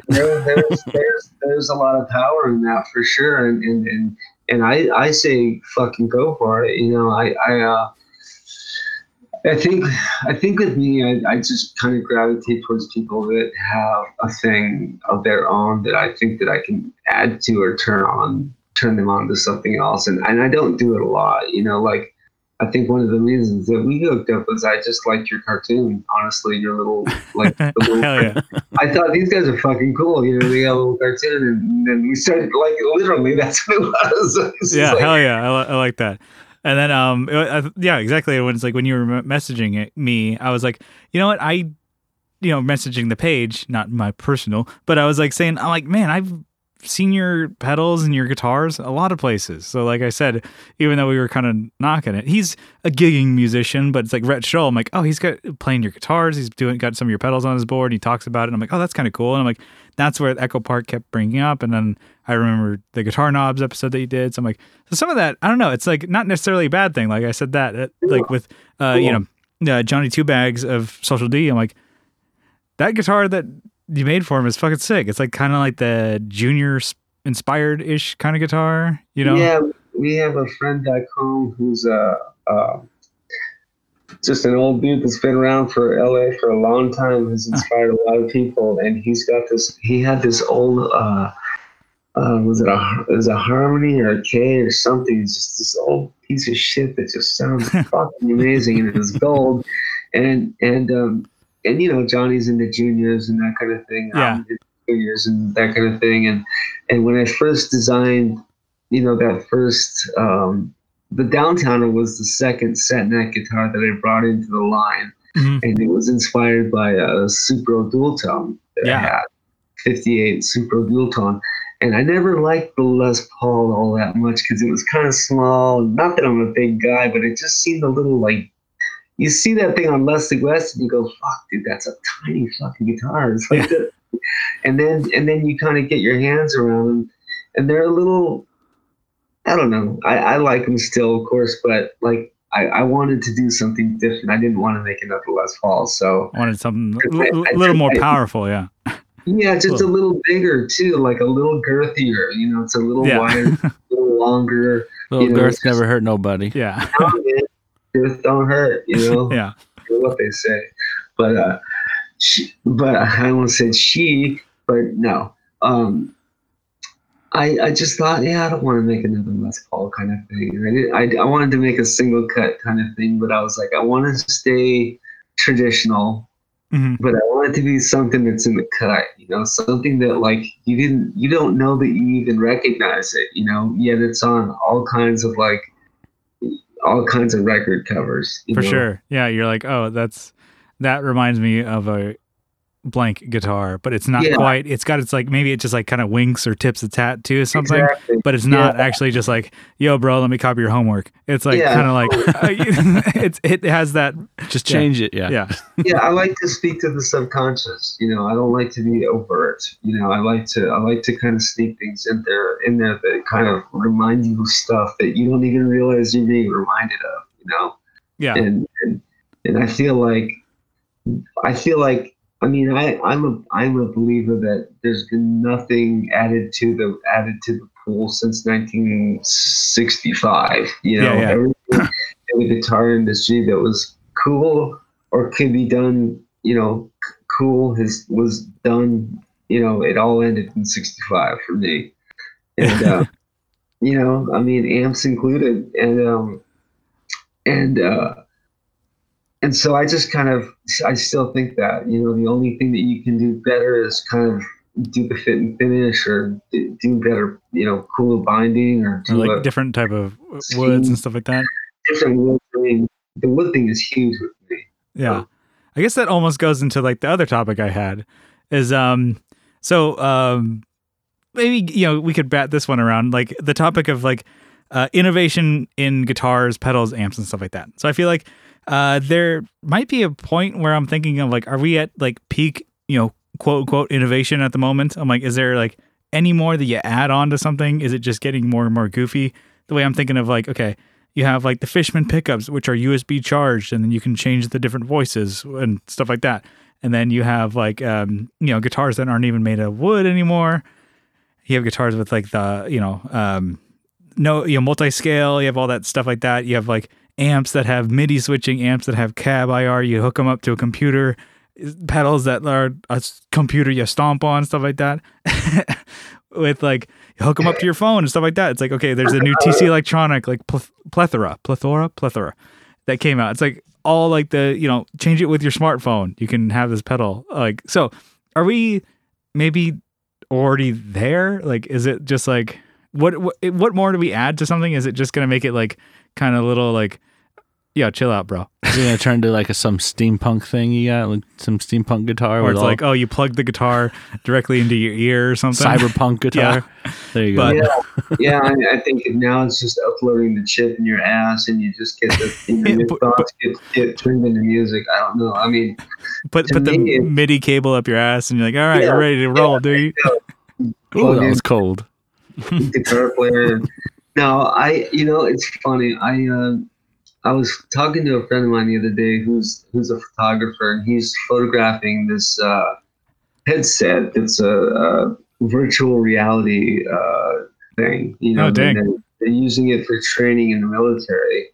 there, there's, there's there's a lot of power in that for sure, and and and, and I I say fucking go for it. You know, I I uh, I think I think with me, I, I just kind of gravitate towards people that have a thing of their own that I think that I can add to or turn on, turn them on to something else, and and I don't do it a lot. You know, like. I think one of the reasons that we hooked up was I just liked your cartoon. Honestly, your little like the little yeah I thought these guys are fucking cool. You know, they got a little cartoon, and then we started like literally. That's what it was. Yeah, like, hell yeah, I, I like that. And then, um, I, yeah, exactly. When it's like when you were messaging it, me, I was like, you know what, I, you know, messaging the page, not my personal, but I was like saying, I'm like, man, I've seen your pedals and your guitars a lot of places. So, like I said, even though we were kind of knocking it, he's a gigging musician, but it's like Rhett Stroll. I'm like, oh, he's got playing your guitars. He's doing got some of your pedals on his board. He talks about it. And I'm like, oh, that's kind of cool. And I'm like, that's where Echo Park kept bringing up. And then I remember the guitar knobs episode that you did. So I'm like, so some of that, I don't know. It's like not necessarily a bad thing. Like I said that, it- like with, uh, you know, uh, Johnny Two Bags of Social D. I'm like, that guitar that you made for him is fucking sick. It's like kind of like the junior inspired ish kind of guitar, you know? Yeah, we have a friend back home who's uh, uh, just an old dude that's been around for LA for a long time. Has inspired a lot of people, and he's got this. He had this old. Uh, uh, was it a it was a harmony or a Kay or something? It's just this old piece of shit that just sounds fucking amazing, and it was gold, and and um, and you know Johnny's into juniors and that kind of thing. Yeah. Juniors and that kind of thing, and and when I first designed, you know, that first um, the downtowner was the second set neck guitar that I brought into the line, Mhm. and it was inspired by a Supro dual tone that Yeah. I had, 58 Supro dual tone. And I never liked the Les Paul all that much because it was kind of small. Not that I'm a big guy, but it just seemed a little like you see that thing on Leslie West and you go, "Fuck, dude, that's a tiny fucking guitar." It's like that. And then and then you kind of get your hands around them, and they're a little. I don't know. I, I like them still, of course, but like I, I wanted to do something different. I didn't want to make another Les Paul, so I wanted something a I- little more powerful. Yeah. yeah, just Cool. a little bigger too, like a little girthier. You know, it's a little Yeah. wider, a little longer. Little You know, girth never hurt nobody. Yeah. Girth don't hurt. You know, Yeah. what they say. But uh, she, but I almost said she, but no. Um, I I just thought, yeah, I don't want to make another Les Paul kind of thing. I did, I I wanted to make a single cut kind of thing, but I was like, I want to stay traditional hmm but I want it to be something that's in the cut, you know, something that like you didn't, you don't know that you even recognize it, you know, yet it's on all kinds of like, all kinds of record covers. For know? sure. Yeah. You're like, oh, that's, that reminds me of a blank guitar, but it's not Yeah. quite, it's got, it's like, maybe it just like kind of winks or tips its hat to something. Exactly. but it's not actually just like, yo, bro, let me copy your homework. It's like Yeah. kind of like uh, it's it has that. Just Yeah. change it. Yeah. Yeah, yeah, I like to speak to the subconscious. You know, I don't like to be overt. You know, I like to, I like to kind of sneak things in there, in there that kind of remind you of stuff that you don't even realize you're being reminded of. You know. yeah, and, and and I feel like I feel like I mean I I'm a I'm a believer that there's been nothing added to the added to the pool since 1965. You know, Yeah, yeah. everything in the guitar industry that was cool or could be done, you know, c- cool has was done. You know, it all ended in '65 for me, and uh, you know, I mean, amps included, and um, and uh, and so I just kind of I still think that you know the only thing that you can do better is kind of do the fit and finish or do better, you know, cooler binding or Or like a different type of woods and stuff like that. different wood. I mean, the wood thing is huge with me. Yeah. I guess that almost goes into like the other topic I had is um so um maybe you know we could bat this one around like the topic of like uh, innovation in guitars, pedals, amps and stuff like that. So I feel like uh there might be a point where I'm thinking of like are we at like peak, you know, quote unquote innovation at the moment? I'm like is there like any more that you add on to something? Is it just getting more and more goofy? The way I'm thinking of like okay, you have like the Fishman pickups, which are USB charged, and then you can change the different voices and stuff like that. And then you have like um, you know guitars that aren't even made of wood anymore. You have guitars with like the you know um, no you know multi scale. You have all that stuff like that. You have like amps that have MIDI switching, amps that have cab IR. You hook them up to a computer. Pedals that are a computer you stomp on, stuff like that. With like you hook them up to your phone and stuff like that. It's like okay, there's a new TC Electronic like pleth- plethora, plethora, plethora that came out. It's like all like the you know change it with your smartphone. You can have this pedal like so. Are we maybe already there? Like, is it just like what what what more do we add to something? Is it just gonna make it like kind of little like yeah, chill out, bro? Is it gonna turn into like a some steampunk thing you got, like some steampunk guitar, Or where it's all like oh, you plug the guitar directly into your ear or something. cyberpunk guitar. There you go. But- Yeah, I, I think now it's just uploading the chip in your ass, and you just get the you know, your but- thoughts get, get turned into music. I don't know. I mean, put to put the me, it- MIDI cable up your ass, and you're like, all right, Yeah, you're ready to roll, dude. Ooh, plug that in was cold. guitar player. No, I you know it's funny. I uh, I was talking to a friend of mine the other day who's who's a photographer, and he's photographing this uh, headset that's a, a virtual reality uh, thing. You know, Oh, dang. They're, they're using it for training in the military.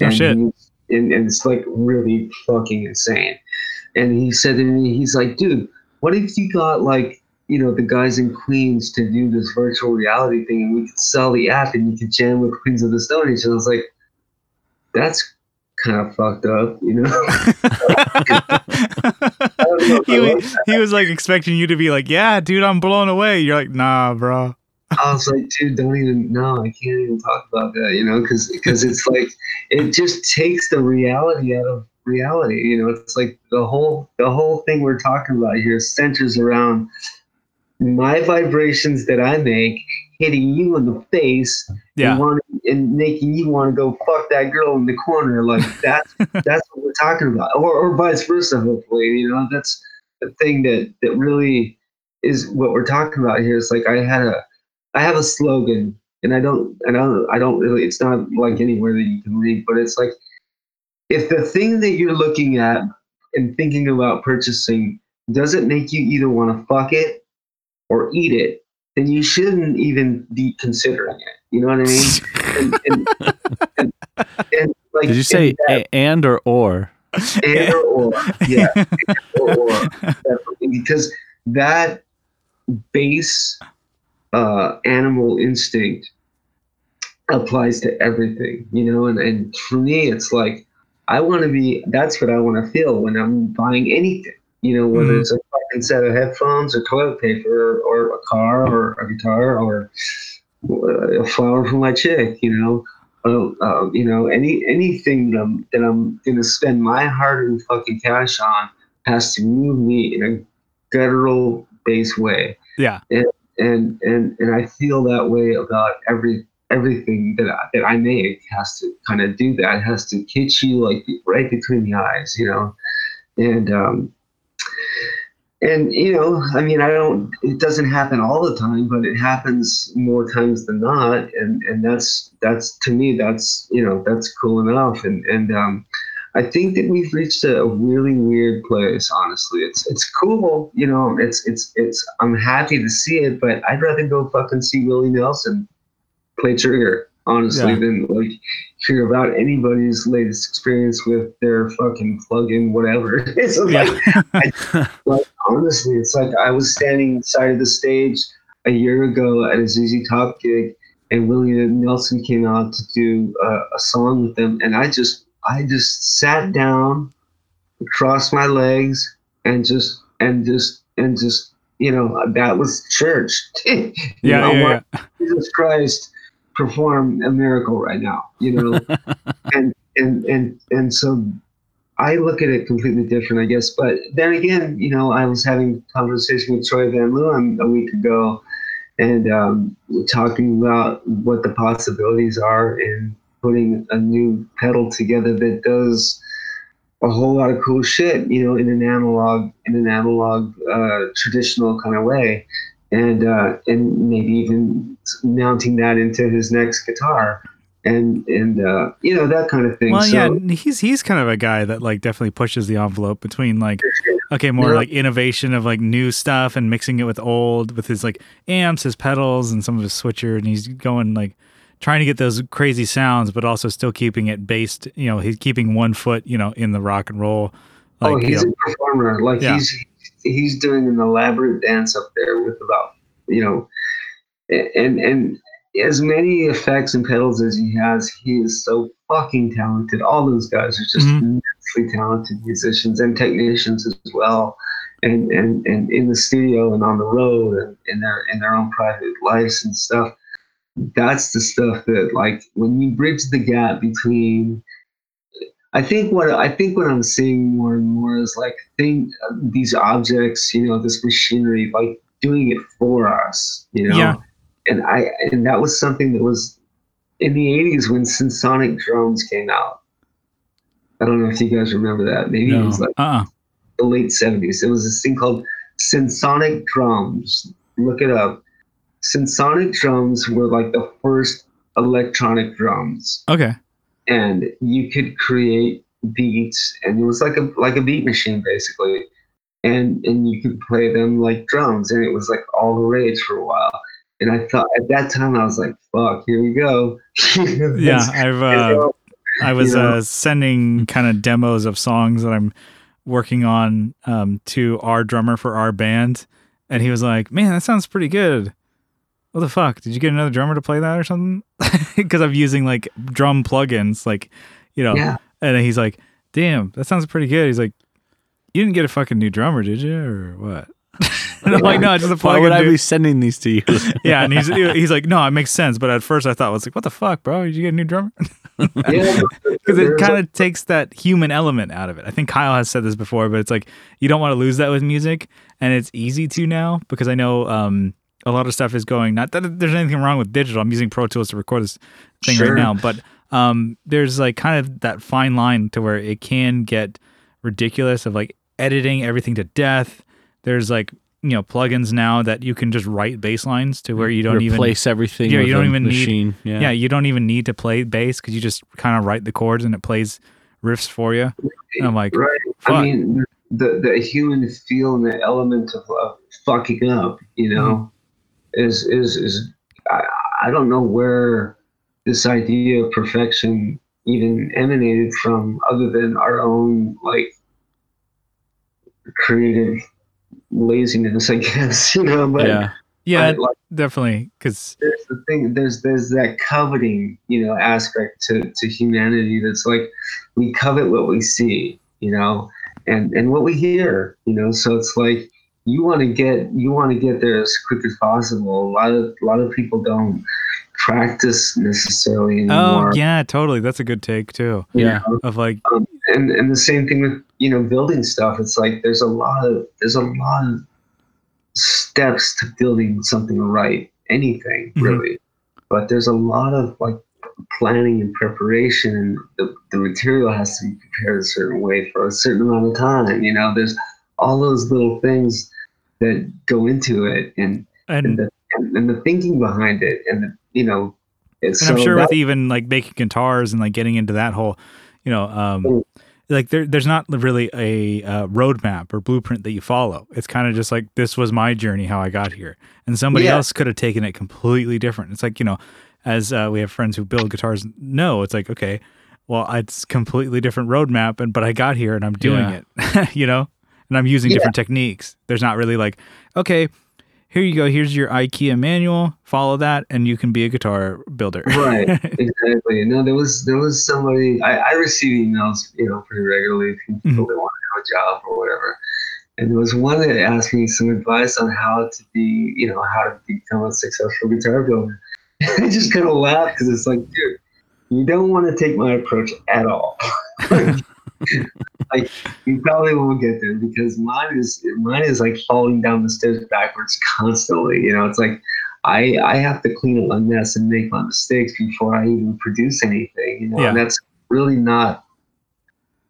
Oh, and shit. And, and it's like really fucking insane. And he said to me, he's like, dude, what if you got like you know, the guys in Queens to do this virtual reality thing and we could sell the app and you could jam with Queens of the Stone Age. And I was like, that's kind of fucked up, you know? know he, was, he was like expecting you to be like, yeah, dude, I'm blown away. You're like, nah, bro. I was like, dude, don't even, no, I can't even talk about that, you know, because it's like, it just takes the reality out of reality, you know, it's like the whole, the whole thing we're talking about here centers around my vibrations that I make hitting you in the face Yeah. and, and making you want to go fuck that girl in the corner. Like that's that's what we're talking about, or or vice versa. Hopefully, you know that's the thing that that really is what we're talking about here. It's like I had a I have a slogan, and I don't I don't I don't really. It's not like anywhere that you can read, but it's like if the thing that you're looking at and thinking about purchasing doesn't make you either want to fuck it or eat it, then you shouldn't even be considering it. You know what I mean? And, and, and, and, like, Did you say and that- a- and or or? and or, or yeah, or, or because that base uh, animal instinct applies to everything, you know. And, and for me, it's like I want to be. That's what I want to feel when I'm buying anything. You know, whether Mhm. it's a fucking set of headphones or toilet paper or, a car or a guitar or a flower for my chick. You know, uh, you know, any anything that I'm that I'm gonna spend my hard-earned fucking cash on has to move me in a guttural base way, Yeah. and and and I feel that way about every everything that I, that I make has to kind of do that. It has to hit you like right between the eyes, you know, and um, and you know, I mean, I don't. It doesn't happen all the time, but it happens more times than not, and and that's that's to me that's you know that's cool enough, and and um, I think that we've reached a really weird place. Honestly, it's it's cool, you know. It's it's it's. I'm happy to see it, but I'd rather go fucking see Willie Nelson play Trigger, honestly, Yeah. than like hear about anybody's latest experience with their fucking plug-in whatever. it's like, I, like honestly, it's like I was standing side of the stage a year ago at a ZZ Top gig, and William Nelson came out to do uh, a song with them, and I just I just sat down, crossed my legs, and just and just and just you know, that was church. You Yeah, know, yeah, yeah. Jesus Christ perform a miracle right now, you know, and and and and so I look at it completely different, I guess. But then again, you know, I was having a conversation with Troy Van Leeuwen a week ago, and um, talking about what the possibilities are in putting a new pedal together that does a whole lot of cool shit, you know, in an analog, in an analog, uh, traditional kind of way, and uh, and maybe even mounting that into his next guitar, and and uh, you know that kind of thing. Well, so, yeah, he's he's kind of a guy that like definitely pushes the envelope between like okay, more Yeah. like innovation of like new stuff and mixing it with old with his like amps, his pedals, and some of his switcher, and he's going like trying to get those crazy sounds, but also still keeping it based. You know, he's keeping one foot, you know, in the rock and roll. Like, oh, you he's know, a performer. Like Yeah. he's he's doing an elaborate dance up there with about you know, and and as many effects and pedals as he has, he is so fucking talented. All those guys are just Mhm. immensely talented musicians and technicians as well. And, and and in the studio and on the road and in their in their own private lives and stuff. That's the stuff that like when you bridge the gap between I think what I think what I'm seeing more and more is like thing these objects, you know, this machinery, like doing it for us, you know. Yeah. And I and that was something that was in the '80s when Synsonic drums came out. I don't know if you guys remember that. Maybe it was like uh-uh. the late '70s. There was this thing called Synsonic drums. Look it up. Synsonic drums were like the first electronic drums Okay. and you could create beats and it was like a like a beat machine basically and and you could play them like drums and it was like all the rage for a while and i thought at that time i was like fuck here we go Yeah, I've uh, I was know? uh, sending kind of demos of songs that I'm working on um, to our drummer for our band, and he was like, "Man, that sounds pretty good." What the fuck? Did you get another drummer to play that or something? Because I'm using like drum plugins, like you know. yeah And he's like, "Damn, that sounds pretty good." He's like, "You didn't get a fucking new drummer, did you, or what?" and I'm like, "No, it's just a Why plugin." would I dude." be sending these to you? yeah, and he's he's like, "No, it makes sense." But at first, I thought I was like, "What the fuck, bro? Did you get a new drummer?" yeah because it kind of takes that human element out of it. I think Kyle has said this before, but it's like you don't want to lose that with music, and it's easy to now because I know um, a lot of stuff is going. Not that there's anything wrong with digital. I'm using Pro Tools to record this thing Sure. right now, but um, there's like kind of that fine line to where it can get ridiculous of like editing everything to death. There's like you know plugins now that you can just write bass lines to where you don't even replace everything. Yeah, you don't a even need- Yeah. yeah, you don't even need to play bass because you just kind of write the chords and it plays riffs for you. And I'm like, right fuck. i mean the the human feel and the element of uh, fucking up you know Mm-hmm. is is is I, I don't know where this idea of perfection even emanated from other than our own like creative laziness i guess you know but yeah. yeah, I- like, definitely. Because there's the thing there's there's that coveting you know aspect to to humanity that's like we covet what we see you know and and what we hear you know so it's like you want to get you want to get there as quick as possible a lot of a lot of people don't practice necessarily oh, anymore. oh yeah, totally. That's a good take too. you Yeah. know? Of like, um, and and the same thing with you know building stuff it's like there's a lot of there's a lot of steps to building something right anything Mhm. really but there's a lot of like planning and preparation and the, the material has to be prepared a certain way for a certain amount of time you know there's all those little things that go into it and and and the, and the thinking behind it and the, you know it's and I'm sure that- with even like making guitars and like getting into that whole, you know, um, Mm. Like there, there's not really a uh, roadmap or blueprint that you follow. It's kind of just like this was my journey, how I got here, and somebody Yeah. else could have taken it completely different. It's like you know, as uh, we have friends who build guitars, no, it's like okay, well, it's completely different roadmap, and but I got here and I'm doing Yeah. it, you know, and I'm using Yeah. different techniques. There's not really like okay. Here you go. Here's your IKEA manual. Follow that, and you can be a guitar builder. right exactly no there was there was somebody i, I receive emails you know pretty regularly from people Mm-hmm. that want to have a job or whatever and there was one that asked me some advice on how to be, you know, how to become a successful guitar builder. I just kind of laughed because it's like, dude, you don't want to take my approach at all. like you probably won't get there because mine is mine is like falling down the stairs backwards constantly. You know, it's like I I have to clean up my mess and make my mistakes before I even produce anything. You know, Yeah. and that's really not.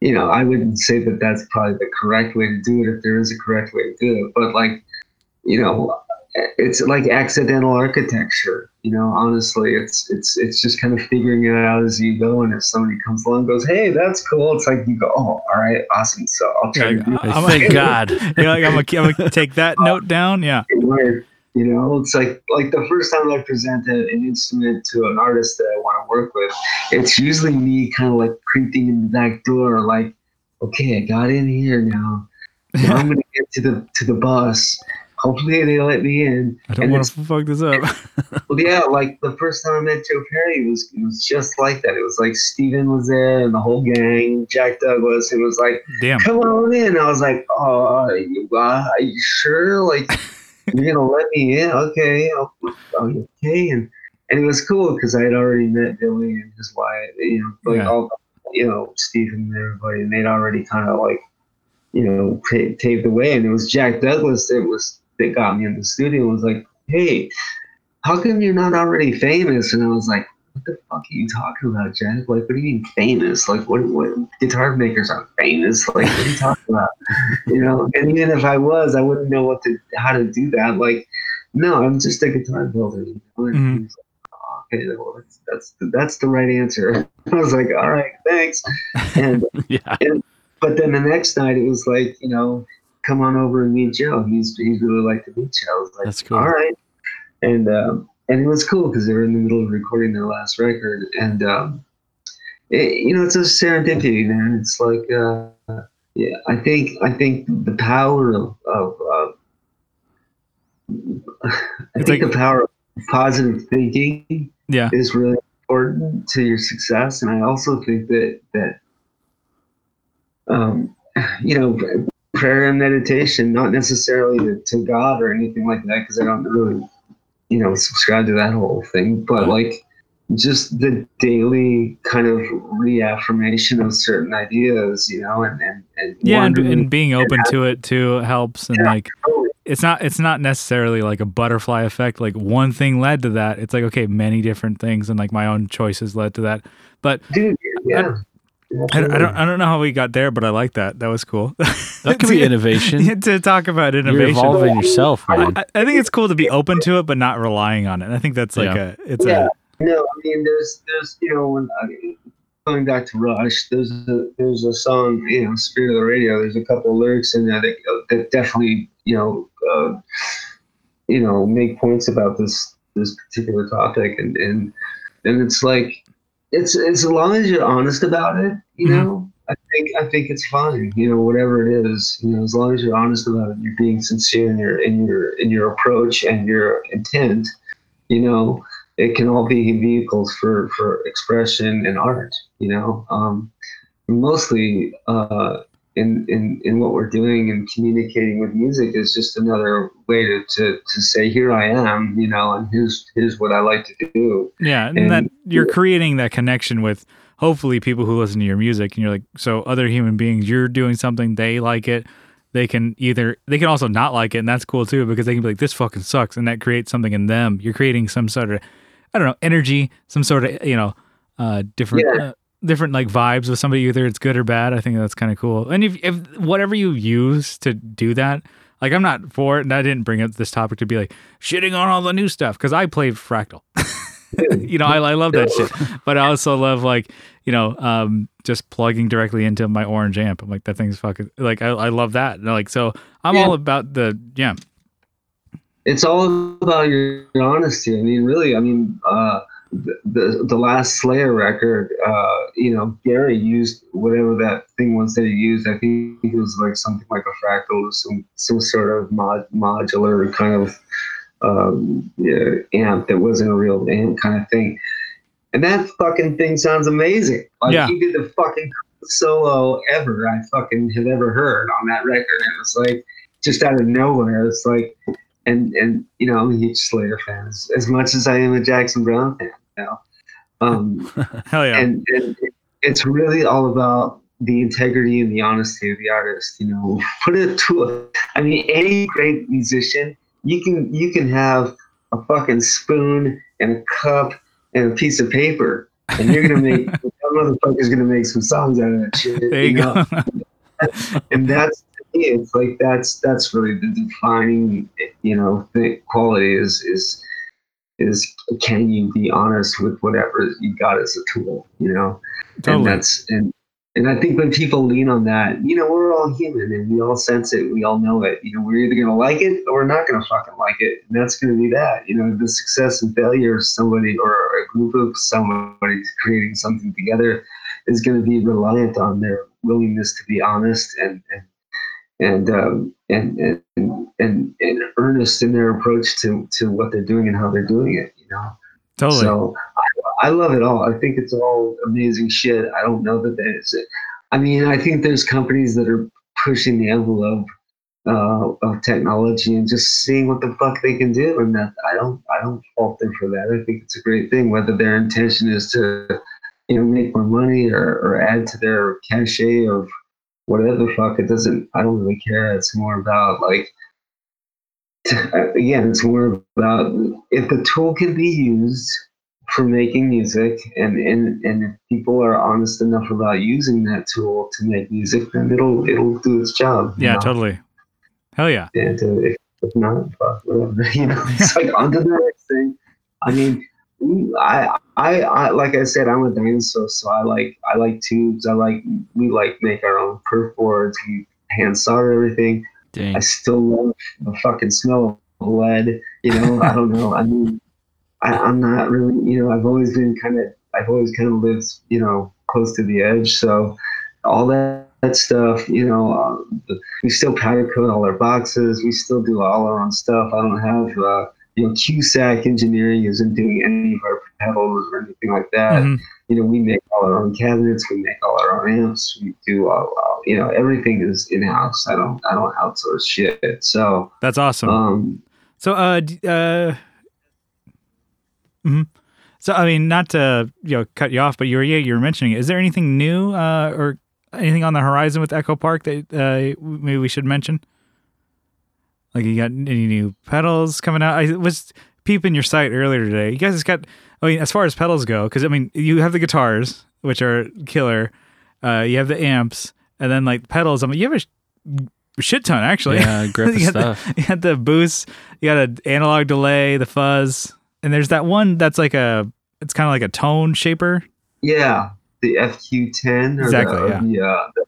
You know, I wouldn't say that that's probably the correct way to do it if there is a correct way to do it, but like, you know, it's like accidental architecture. You know, honestly, it's it's it's just kind of figuring it out as you go. And if somebody comes along and goes, "Hey, that's cool," it's like you go, "Oh, all right, awesome." So I'll try Like, to do oh, thank God. You're like, I'm gonna, I'm gonna take that note down. Yeah. you know it's like like the first time i present an instrument to an artist that i want to work with it's usually me kind of like creeping in the back door like okay i got in here now now i'm gonna get to the to the bus hopefully they let me in I don't want to fuck this up. well, yeah like the first time i met joe perry it was it was just like that it was like steven was there and the whole gang jack douglas it was like Damn. come on in. I was like, oh, are you, uh, are you sure? Like, you're gonna let me in? Okay, I'll- okay. And and it was cool because I had already met Billy and his wife, you know, like Yeah. all, you know, Steven and everybody, and they'd already kind of like, you know, pa- paved the way. And it was Jack Douglas that was that got me in the studio. Was like, hey, how come you're not already famous? And I was like. What the fuck are you talking about, Jack? Like, what do you mean famous? Like, what? What? Guitar makers aren't famous. Like, what are you talking about? you know and even if i was i wouldn't know what to how to do that like no i'm just a guitar builder you know? And Mhm. he's like, "Oh, okay well that's that's the, that's the right answer i was like all right thanks and Yeah. but then the next night it was like you know come on over and meet joe. He's he's really like to meet you i was like That's cool. all right. And um and it was cool because they were in the middle of recording their last record. And um it, you know it's a serendipity man. It's like uh yeah i think i think the power of of uh, i think like- the power of positive thinking Yeah. is really important to your success. And i also think that that um you know prayer and meditation not necessarily to, to god or anything like that because i don't really you know subscribe to that whole thing but like just the daily kind of reaffirmation of certain ideas you know and and, and Yeah, and, and being open to it too helps, and Yeah. like it's not it's not necessarily like a butterfly effect. Like one thing led to that. It's like okay, many different things, and like my own choices led to that. But dude yeah I, don't- I don't I don't know how we got there, but I like that. That was cool. That could be innovation. to talk about innovation, You're innovation. evolving yourself, man. I, I think it's cool to be open to it, but not relying on it. I think that's like Yeah. a it's Yeah. a No, I mean, there's, there's, you know, when I, going back to Rush, there's a, there's a song, you know, Spirit of the Radio. There's a couple of lyrics in there that, that definitely, you know, uh, you know, make points about this this particular topic, and and and it's like, it's as long as you're honest about it, you Mhm. know. I think I think it's fine, you know, whatever it is, you know, as long as you're honest about it, you're being sincere in your in your in your approach and your intent, you know, it can all be vehicles for for expression and art you know um mostly uh in in in what we're doing and communicating with music is just another way to to, to say here i am you know and here's here's what i like to do Yeah, and, And- that you're creating that connection with hopefully people who listen to your music, and you're like, so other human beings, you're doing something, they like it. They can either they can also not like it, and that's cool too because they can be like, this fucking sucks, and that creates something in them. You're creating some sort of, I don't know, energy, some sort of you know, uh, different. Yeah. Uh, different like vibes with somebody either it's good or bad i think that's kind of cool and if, if whatever you use to do that like i'm not for it and i didn't bring up this topic to be like shitting on all the new stuff because i played fractal you know, I, I love that shit. But I also love like, you know, um, just plugging directly into my orange amp. I'm like, that thing's fucking like I, I love that. And like so I'm Yeah. all about the yeah. it's all about your, your honesty i mean really i mean uh the, the, the last Slayer record, uh, you know, Gary used whatever that thing was that he used. I think it was like something like a fractal or some some sort of mod, modular kind of um, yeah, amp that wasn't a real amp kind of thing. And that fucking thing sounds amazing. Like Yeah. he did the fucking solo ever I fucking had ever heard on that record. It was like just out of nowhere. It's like, and and you know, I'm a huge Slayer fan as, as much as I am a Jackson Browne fan. You know, um, Hell yeah. and, and it's really all about the integrity and the honesty of the artist. You know, put it to a, I mean, any great musician, you can you can have a fucking spoon and a cup and a piece of paper, and you're gonna make some motherfucker's gonna make some songs out of that shit. there you know? go. and that's it's like that's that's really the defining you know quality is is is can you be honest with whatever you got as a tool you know totally. and that's and and I think when people lean on that, you know, we're all human and we all sense it, we all know it. You know, we're either gonna like it or we're not gonna fucking like it, and that's gonna be that. You know, the success and failure of somebody or a group of somebody creating something together is gonna be reliant on their willingness to be honest and and and um, and, and and and earnest in their approach to to what they're doing and how they're doing it. You know. Totally. So I, I love it all. I think it's all amazing shit. I don't know that there's. I mean, I think there's companies that are pushing the envelope uh, of technology and just seeing what the fuck they can do, and that I don't. I don't fault them for that. I think it's a great thing. Whether their intention is to, you know, make more money or, or add to their cachet of whatever the fuck, it doesn't. I don't really care. It's more about like again, it's more about if the tool can be used for making music and, and, and if people are honest enough about using that tool to make music, then it'll it'll do its job. yeah, know? totally. Hell yeah. And uh, if, if not, fuck, whatever. You know, it's like on to the next thing. I mean, I, I, I, like I said, I'm a dinosaur, so I like, I like tubes. I like, we like make our own perf boards. We hand solder everything. Dang. I still love the fucking smell of lead. You know, I don't know. I mean, I, I'm not really, you know, I've always been kind of, I've always kind of lived, you know, close to the edge. So all that, that stuff, you know, uh, we still powder coat all our boxes. We still do all our own stuff. I don't have, uh, you know, Cusack engineering isn't doing any of our pedals or anything like that Mhm. you know, we make all our own cabinets, we make all our own amps, we do all, all you know, everything is in house. I don't, I don't outsource shit. So, That's awesome. um, So, uh, d- uh, mhm. so I mean, not to you know cut you off, but you were yeah, you were mentioning it. Is there anything new uh, or anything on the horizon with Echo Park that uh, maybe we should mention? Like, you got any new pedals coming out? I was peeping your site earlier today. You guys just got. I mean, as far as pedals go, because I mean, you have the guitars, which are killer. Uh, you have the amps, and then like pedals. I mean, you have a shit ton actually. Yeah, grip of you, got stuff. The, you got the boost, you got an analog delay, the fuzz, and there's that one that's like a, it's kind of like a tone shaper. yeah, the FQ10 or Exactly, the, yeah. the, uh, the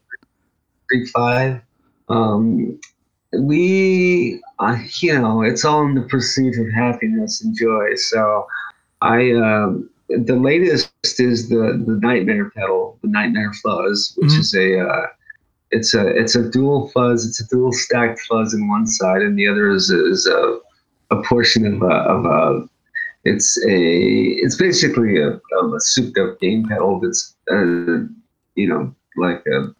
Freak 5. Um, we, uh, you know, it's all in the pursuit of happiness and joy. So, I, um, the latest is the the Nightmare pedal, the Nightmare Fuzz, which Mhm. is a uh, it's a it's a dual fuzz. It's a dual stacked fuzz in one side, and the other is is a a portion of a, of a it's a it's basically a, a souped up gain pedal that's uh, you know like a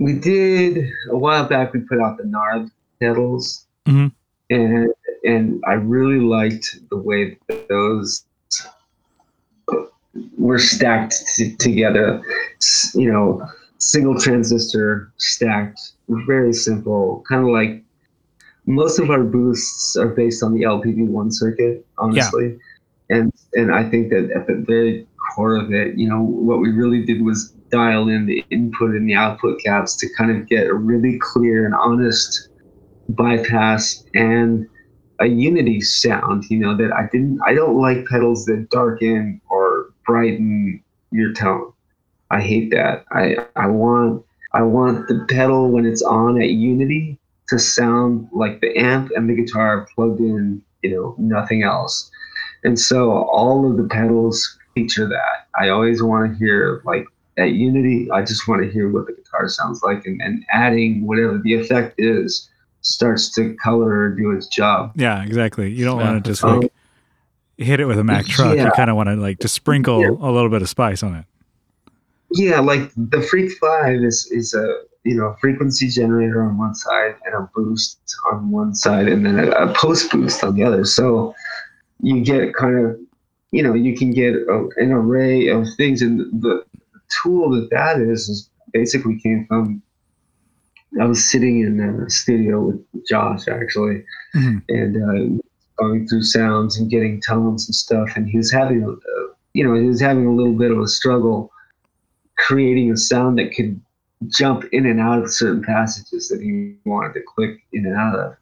we did a while back we put out the Narb pedals Mhm. and and I really liked the way those were stacked t- together S- you know single transistor stacked very simple kind of like most of our boosts are based on the LPB1 circuit honestly Yeah. and and I think that at the very core of it you know what we really did was dial in the input and the output caps to kind of get a really clear and honest bypass and a unity sound you know that i didn't i don't like pedals that darken or brighten your tone. I hate that. I i want i want the pedal when it's on at unity to sound like the amp and the guitar plugged in you know nothing else. And so all of the pedals feature that. I always want to hear like at unity i just want to hear what the guitar sounds like and, and adding whatever the effect is starts to color or do its job. Yeah, exactly. You don't Yeah, want to just like hit it with a Mack truck. You kind of want to like just sprinkle Yeah. a little bit of spice on it. yeah, like the Freak Five is is a you know a frequency generator on one side and a boost on one side, and then a, a post boost on the other. So you get kind of you know you can get a, an array of things, and the tool that that is is basically came from. I was sitting in a studio with Josh actually, Mhm. and uh, going through sounds and getting tones and stuff, and he was having a, you know he was having a little bit of a struggle creating a sound that could jump in and out of certain passages that he wanted to click in and out of.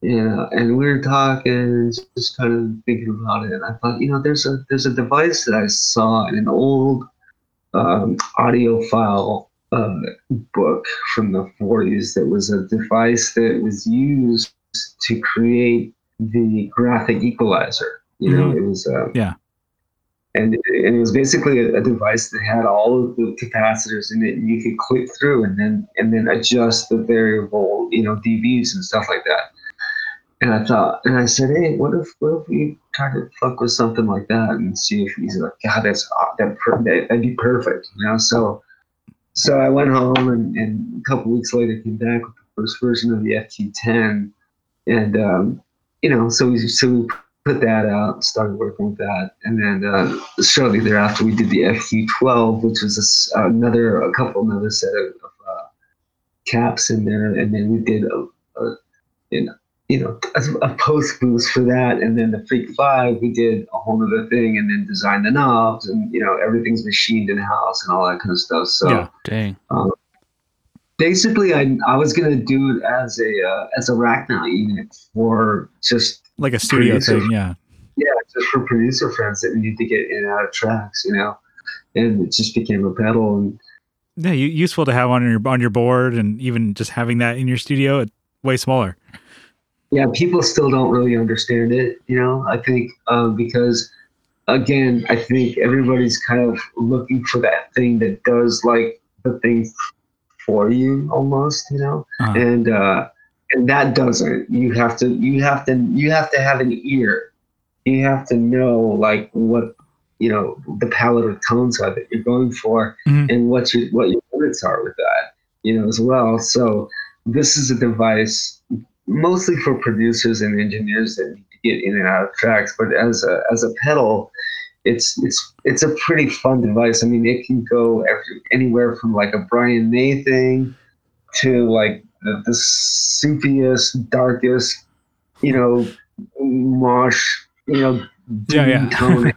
Yeah, and we were talking, just kind of thinking about it, and I thought, you know, there's a there's a device that I saw in an old um, file uh, book from the 40s that was a device that was used to create the graphic equalizer. You know, it was uh, Yeah. and, and it was basically a, a device that had all of the capacitors in it and you could click through and then and then adjust the variable you know dBs and stuff like that and I thought and I said hey what if what if we try to fuck with something like that and see if he's like God that's that, that'd be perfect you know? So so I went home and, and a couple weeks later came back with the first version of the FT10 and um, you know so we so we put that out, started working with that, and then uh, shortly thereafter we did the FT12, which was a another a couple another set of, of uh, caps in there, and then we did a, a you know you know a, a post boost for that, and then the Freak Five we did a whole other thing, and then designed the knobs, and you know everything's machined in house and all that kind of stuff. So Yeah. Dang. basically, I I was gonna do it as a uh, as a rack mount unit for just Like a studio Producer. thing. Yeah. yeah, just for producer friends that need to get in and out of tracks, you know. And it just became a pedal, and Yeah. Useful to have on your on your board, and even just having that in your studio, it's way smaller. Yeah, people still don't really understand it, you know. I think uh, because, again, I think everybody's kind of looking for that thing that does like the thing for you, almost, you know. Uh, and uh, and that doesn't. You have to. You have to. You have to have an ear. You have to know like what you know the palette of tones are that you're going for, Mhm. and what your what your limits are with that. You know as well. So this is a device mostly for producers and engineers that need to get in and out of tracks. But as a as a pedal, it's it's it's a pretty fun device. I mean, it can go every, anywhere from like a Brian May thing to like the, the soupiest, darkest, you know, mosh, you know, Yeah, yeah. tone.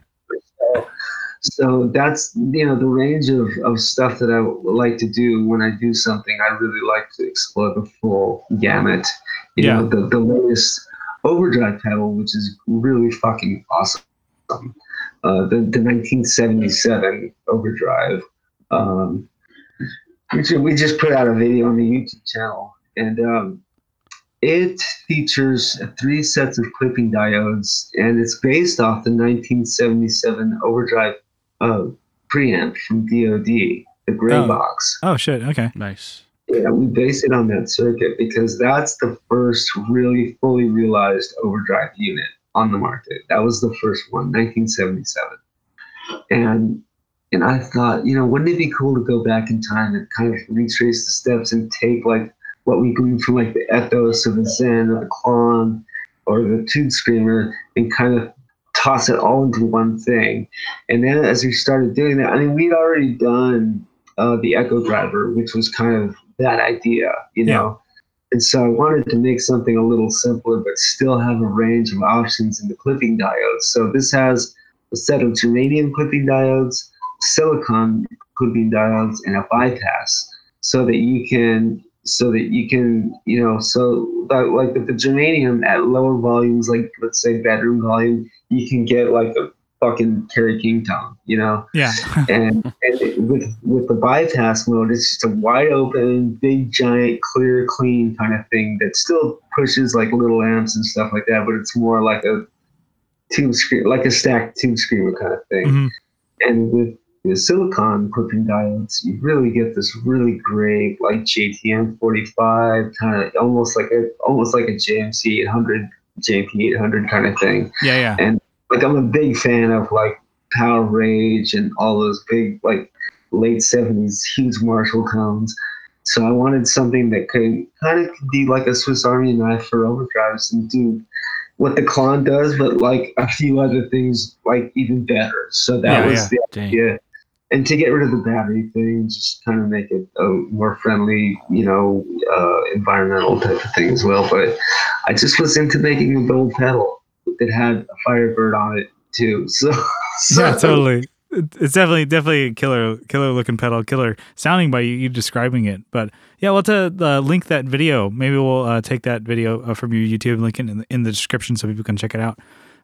so, so that's you know the range of, of stuff that I like to do when I do something. I really like to explore the full gamut. You Yeah. know, the, the latest overdrive pedal, which is really fucking awesome. Uh, the, the 1977 overdrive. Um, we we just put out a video on the YouTube channel, and um, it features three sets of clipping diodes, and it's based off the 1977 overdrive uh, preamp from DoD, the gray Oh. box. oh shit. Okay. Nice. Yeah, we base it on that circuit because that's the first really fully realized overdrive unit on the market. That was the first one, 1977. And and I thought, you know, wouldn't it be cool to go back in time and kind of retrace the steps and take like what we gleaned from like the ethos of the Zen or the Klon or the Tube Screamer and kind of toss it all into one thing. And then as we started doing that, I mean, we'd already done uh, the Echo Driver, which was kind of that idea, you Yeah. know. And so I wanted to make something a little simpler, but still have a range of options in the clipping diodes. So this has a set of germanium clipping diodes, silicon clipping diodes, and a bypass, so that you can, so that you can, you know, so that, like with the germanium at lower volumes, like let's say bedroom volume, you can get like a fucking Kerry King tone, you know Yeah. and, and it- with with the bypass mode, it's just a wide open, big, giant, clear, clean kind of thing that still pushes like little amps and stuff like that, but it's more like a tube screen, like a stacked tube screamer kind of thing. Mhm. And with the silicon clipping diodes, you really get this really great like JTM 45 kind of almost like a almost like a JCM 800, JP 800 kind of thing Yeah. Yeah. Like I'm a big fan of like Powerage and all those big like late 70s huge Marshall tones. So I wanted something that could kind of be like a Swiss Army knife for overdrives and do what the Klon does, but like a few other things like even better. So that Yeah, was yeah. the Dang. idea. And to get rid of the battery thing, just kind of make it a more friendly, you know, uh, environmental type of thing as well. But I just was into making a gold pedal that had a Firebird on it too. So, so yeah, totally. It's definitely definitely a killer killer looking pedal, killer sounding by you, you describing it. But yeah, we'll to uh, link that video. Maybe we'll uh, take that video uh, from your YouTube, link it in the, in the description so people can check it out.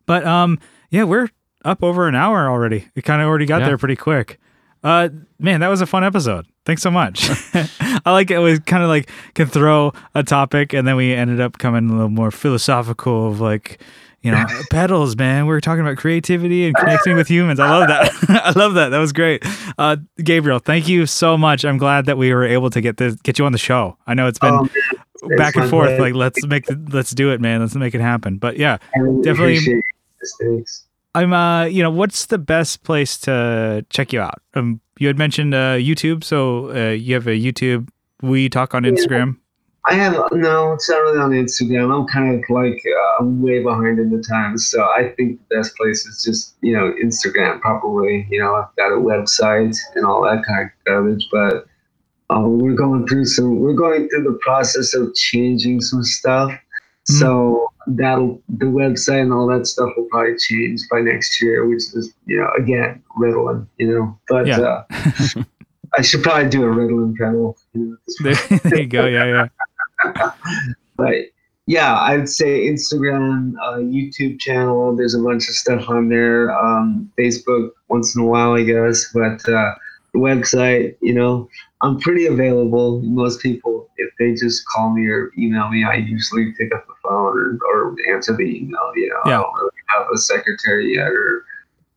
But um, yeah, we're up over an hour already. We kind of already got Yeah. there pretty quick. Uh, man, that was a fun episode. Thanks so much. I like it. We kind of like can throw a topic, and then we ended up coming a little more philosophical of like, you know, pedals, man. We were talking about creativity and connecting with humans. I love that. I love that. That was great. Uh, Gabriel, thank you so much. I'm glad that we were able to get this, get you on the show. I know it's been Um, it's back and forth. pleasure. Like, let's make, the, let's do it, man. Let's make it happen. But yeah, really definitely- I'm uh you know what's the best place to check you out? Um you had mentioned uh YouTube, so uh, you have a YouTube. We talk on Instagram. I have no, it's not really on Instagram. I'm kind of like uh, I'm way behind in the times, so I think the best place is just you know Instagram. Probably, you know, I've got a website and all that kind of garbage, but um, we're going through some. We're going through the process of changing some stuff. So that'll the website and all that stuff will probably change by next year, which is you know again Ritalin, you know. But Yeah. uh, I should probably do a Ritalin pedal. You know, at this There, there you go. Yeah, yeah. but yeah, I'd say Instagram, uh, YouTube channel. There's a bunch of stuff on there. Um, Facebook once in a while, I guess. But uh, the website, you know, I'm pretty available. Most people, if they just call me or email me, I usually pick up the phone or, or answer the email. You know, Yeah. I don't really have a secretary yet or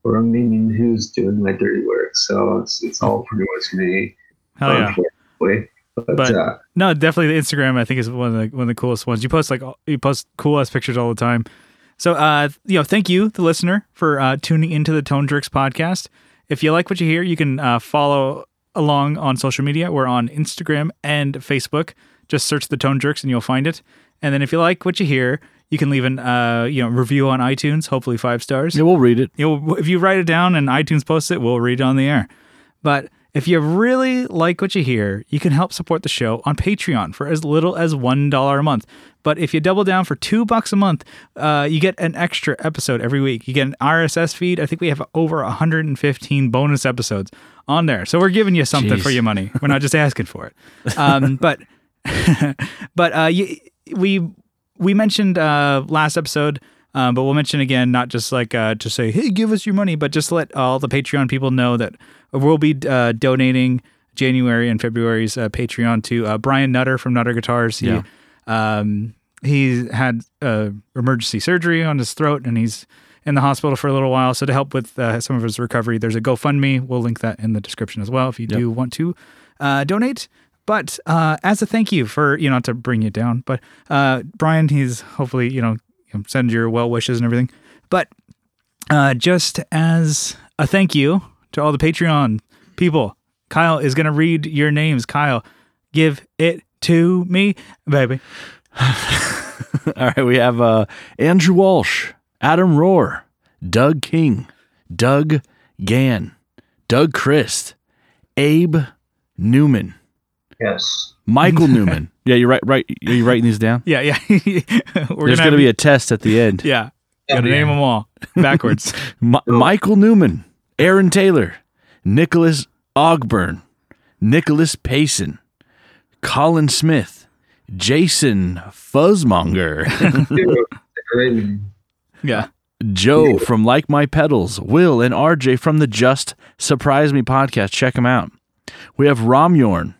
or a minion who's doing my dirty work. So it's it's all pretty much me. Hell yeah. unfortunately. But, But- uh, No, definitely the Instagram. I think is one of the one of the coolest ones. You post like you post cool ass pictures all the time. So, uh, you know, thank you, the listener, for uh, tuning into the Tone Jerks podcast. If you like what you hear, you can uh, follow along on social media. We're on Instagram and Facebook. Just search the Tone Jerks and you'll find it. And then if you like what you hear, you can leave an uh, you know review on iTunes, hopefully five stars Yeah, we'll read it. you know, if you write it down and iTunes posts it, we'll read it on the air. But if you really like what you hear, you can help support the show on Patreon for as little as one dollar a month. But if you double down for two bucks a month, uh, you get an extra episode every week. You get an RSS feed. I think we have over 115 bonus episodes on there. So we're giving you something Jeez. for your money. We're not just asking for it. Um, but but uh, you, we we mentioned uh, last episode, um, but we'll mention again, not just like uh, to say, hey, give us your money, but just let all the Patreon people know that we'll be uh, donating January and February's uh, Patreon to uh, Brian Nutter from Nutter Guitars. He, Yeah. um, he had uh, emergency surgery on his throat and he's in the hospital for a little while. So to help with uh, some of his recovery, there's a GoFundMe. We'll link that in the description as well if you do want to uh, donate. But uh, as a thank you for you know not to bring you down, but uh, Brian, he's hopefully you know you know, send your well wishes and everything. But uh, just as a thank you to all the Patreon people, Kyle is going to read your names. Kyle, give it to me, baby. All right, we have uh, Andrew Walsh, Adam Rohr, Doug King, Doug Gann, Doug Christ, Abe Newman, yes. Michael Newman. Yeah, you're right, right. Are you writing these down? Yeah, yeah. We're There's gonna gonna be a test at the end. yeah. Gotta name them all backwards. Mi- Michael Newman, Aaron Taylor, Nicholas Ogburn, Nicholas Payson, Colin Smith, Jason Fuzzmonger, yeah. Joe from Like My Pedals, Will and RJ from the Just Surprise Me podcast. Check them out. We have Romyorn,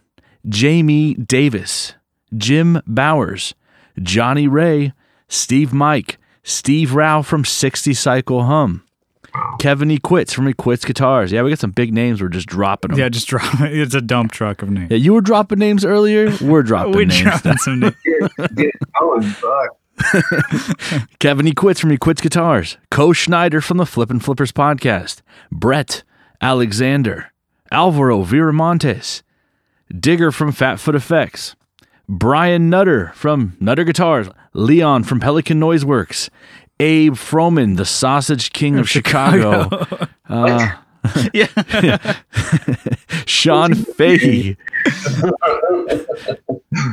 Jamie Davis, Jim Bowers, Johnny Ray, Steve Mike, Steve Rao from 60 Cycle Hum, Kevin E. Quits from E. Quits Guitars. Yeah, we got some big names. We're just dropping them. Yeah, just drop It's a dump truck of names. Yeah, you were dropping names earlier. We're dropping We're names. dropping some names. Get, get going, fuck. Kevin E. Quits from E. Quits Guitars. Co Schneider from the Flippin' Flippers podcast. Brett Alexander. Alvaro Viramontes, Digger from Fatfoot Effects, Brian Nutter from Nutter Guitars, Leon from Pelican Noise Works, Abe Froman, the Sausage King of Chicago, uh, yeah. Sean Fahey,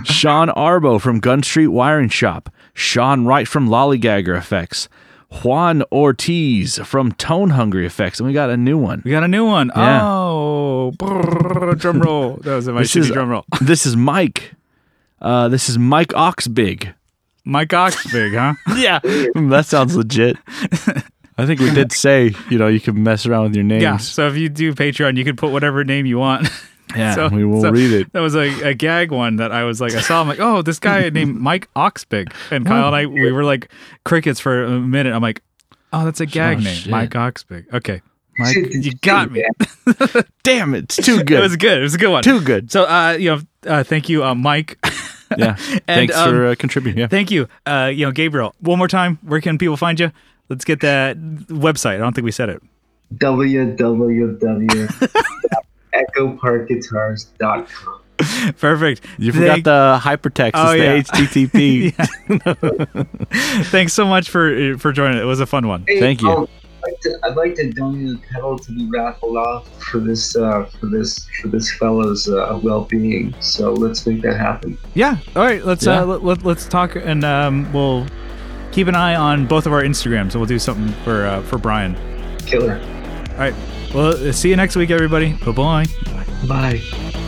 Sean Arbo from Gun Street Wiring Shop, Sean Wright from Lollygagger Effects, Juan Ortiz from Tone Hungry Effects, and we got a new one. We got a new one. Yeah. Oh, brrr, drum roll. That was my This city is- drum roll. This is Mike. Uh, this is Mike Oxbig. Mike Oxbig, huh? Yeah, that sounds legit. I think we did say, you know, you can mess around with your names. Yeah. So if you do Patreon, you can put whatever name you want. Yeah, So- we will so read it. That was a, a gag one that I was like, I saw. I'm like, oh, this guy named Mike Oxbig, and Kyle and I, we were like crickets for a minute. I'm like, oh, that's a gag Oh, name, shit. Mike Oxbig. Okay, Mike, you got me. damn it, it's too good. It good. was good. It was a good one. too good. So, uh, you know, uh, thank you, uh, Mike. Yeah, thanks um, for uh, contributing. Yeah, Thank you. Uh, you know, Gabriel, one more time, where can people find you? Let's get that website. I don't think we said it. www.echoparkguitars.com. Perfect. you forgot Thank- the hypertext. Oh, it's yeah. the HTTP. Thanks so much for for joining. It was a fun one. Hey, Thank you. um, I'd like, to, I'd like to donate a pedal to be raffled off for this uh, for this for this fellow's uh, well-being. So let's make that happen. Yeah. All right. Let's Yeah. uh, let, let, let's talk, and um, we'll keep an eye on both of our Instagrams, and we'll do something for uh, for Brian. Killer. All right. Well, uh, see you next week, everybody. Bye bye. Bye.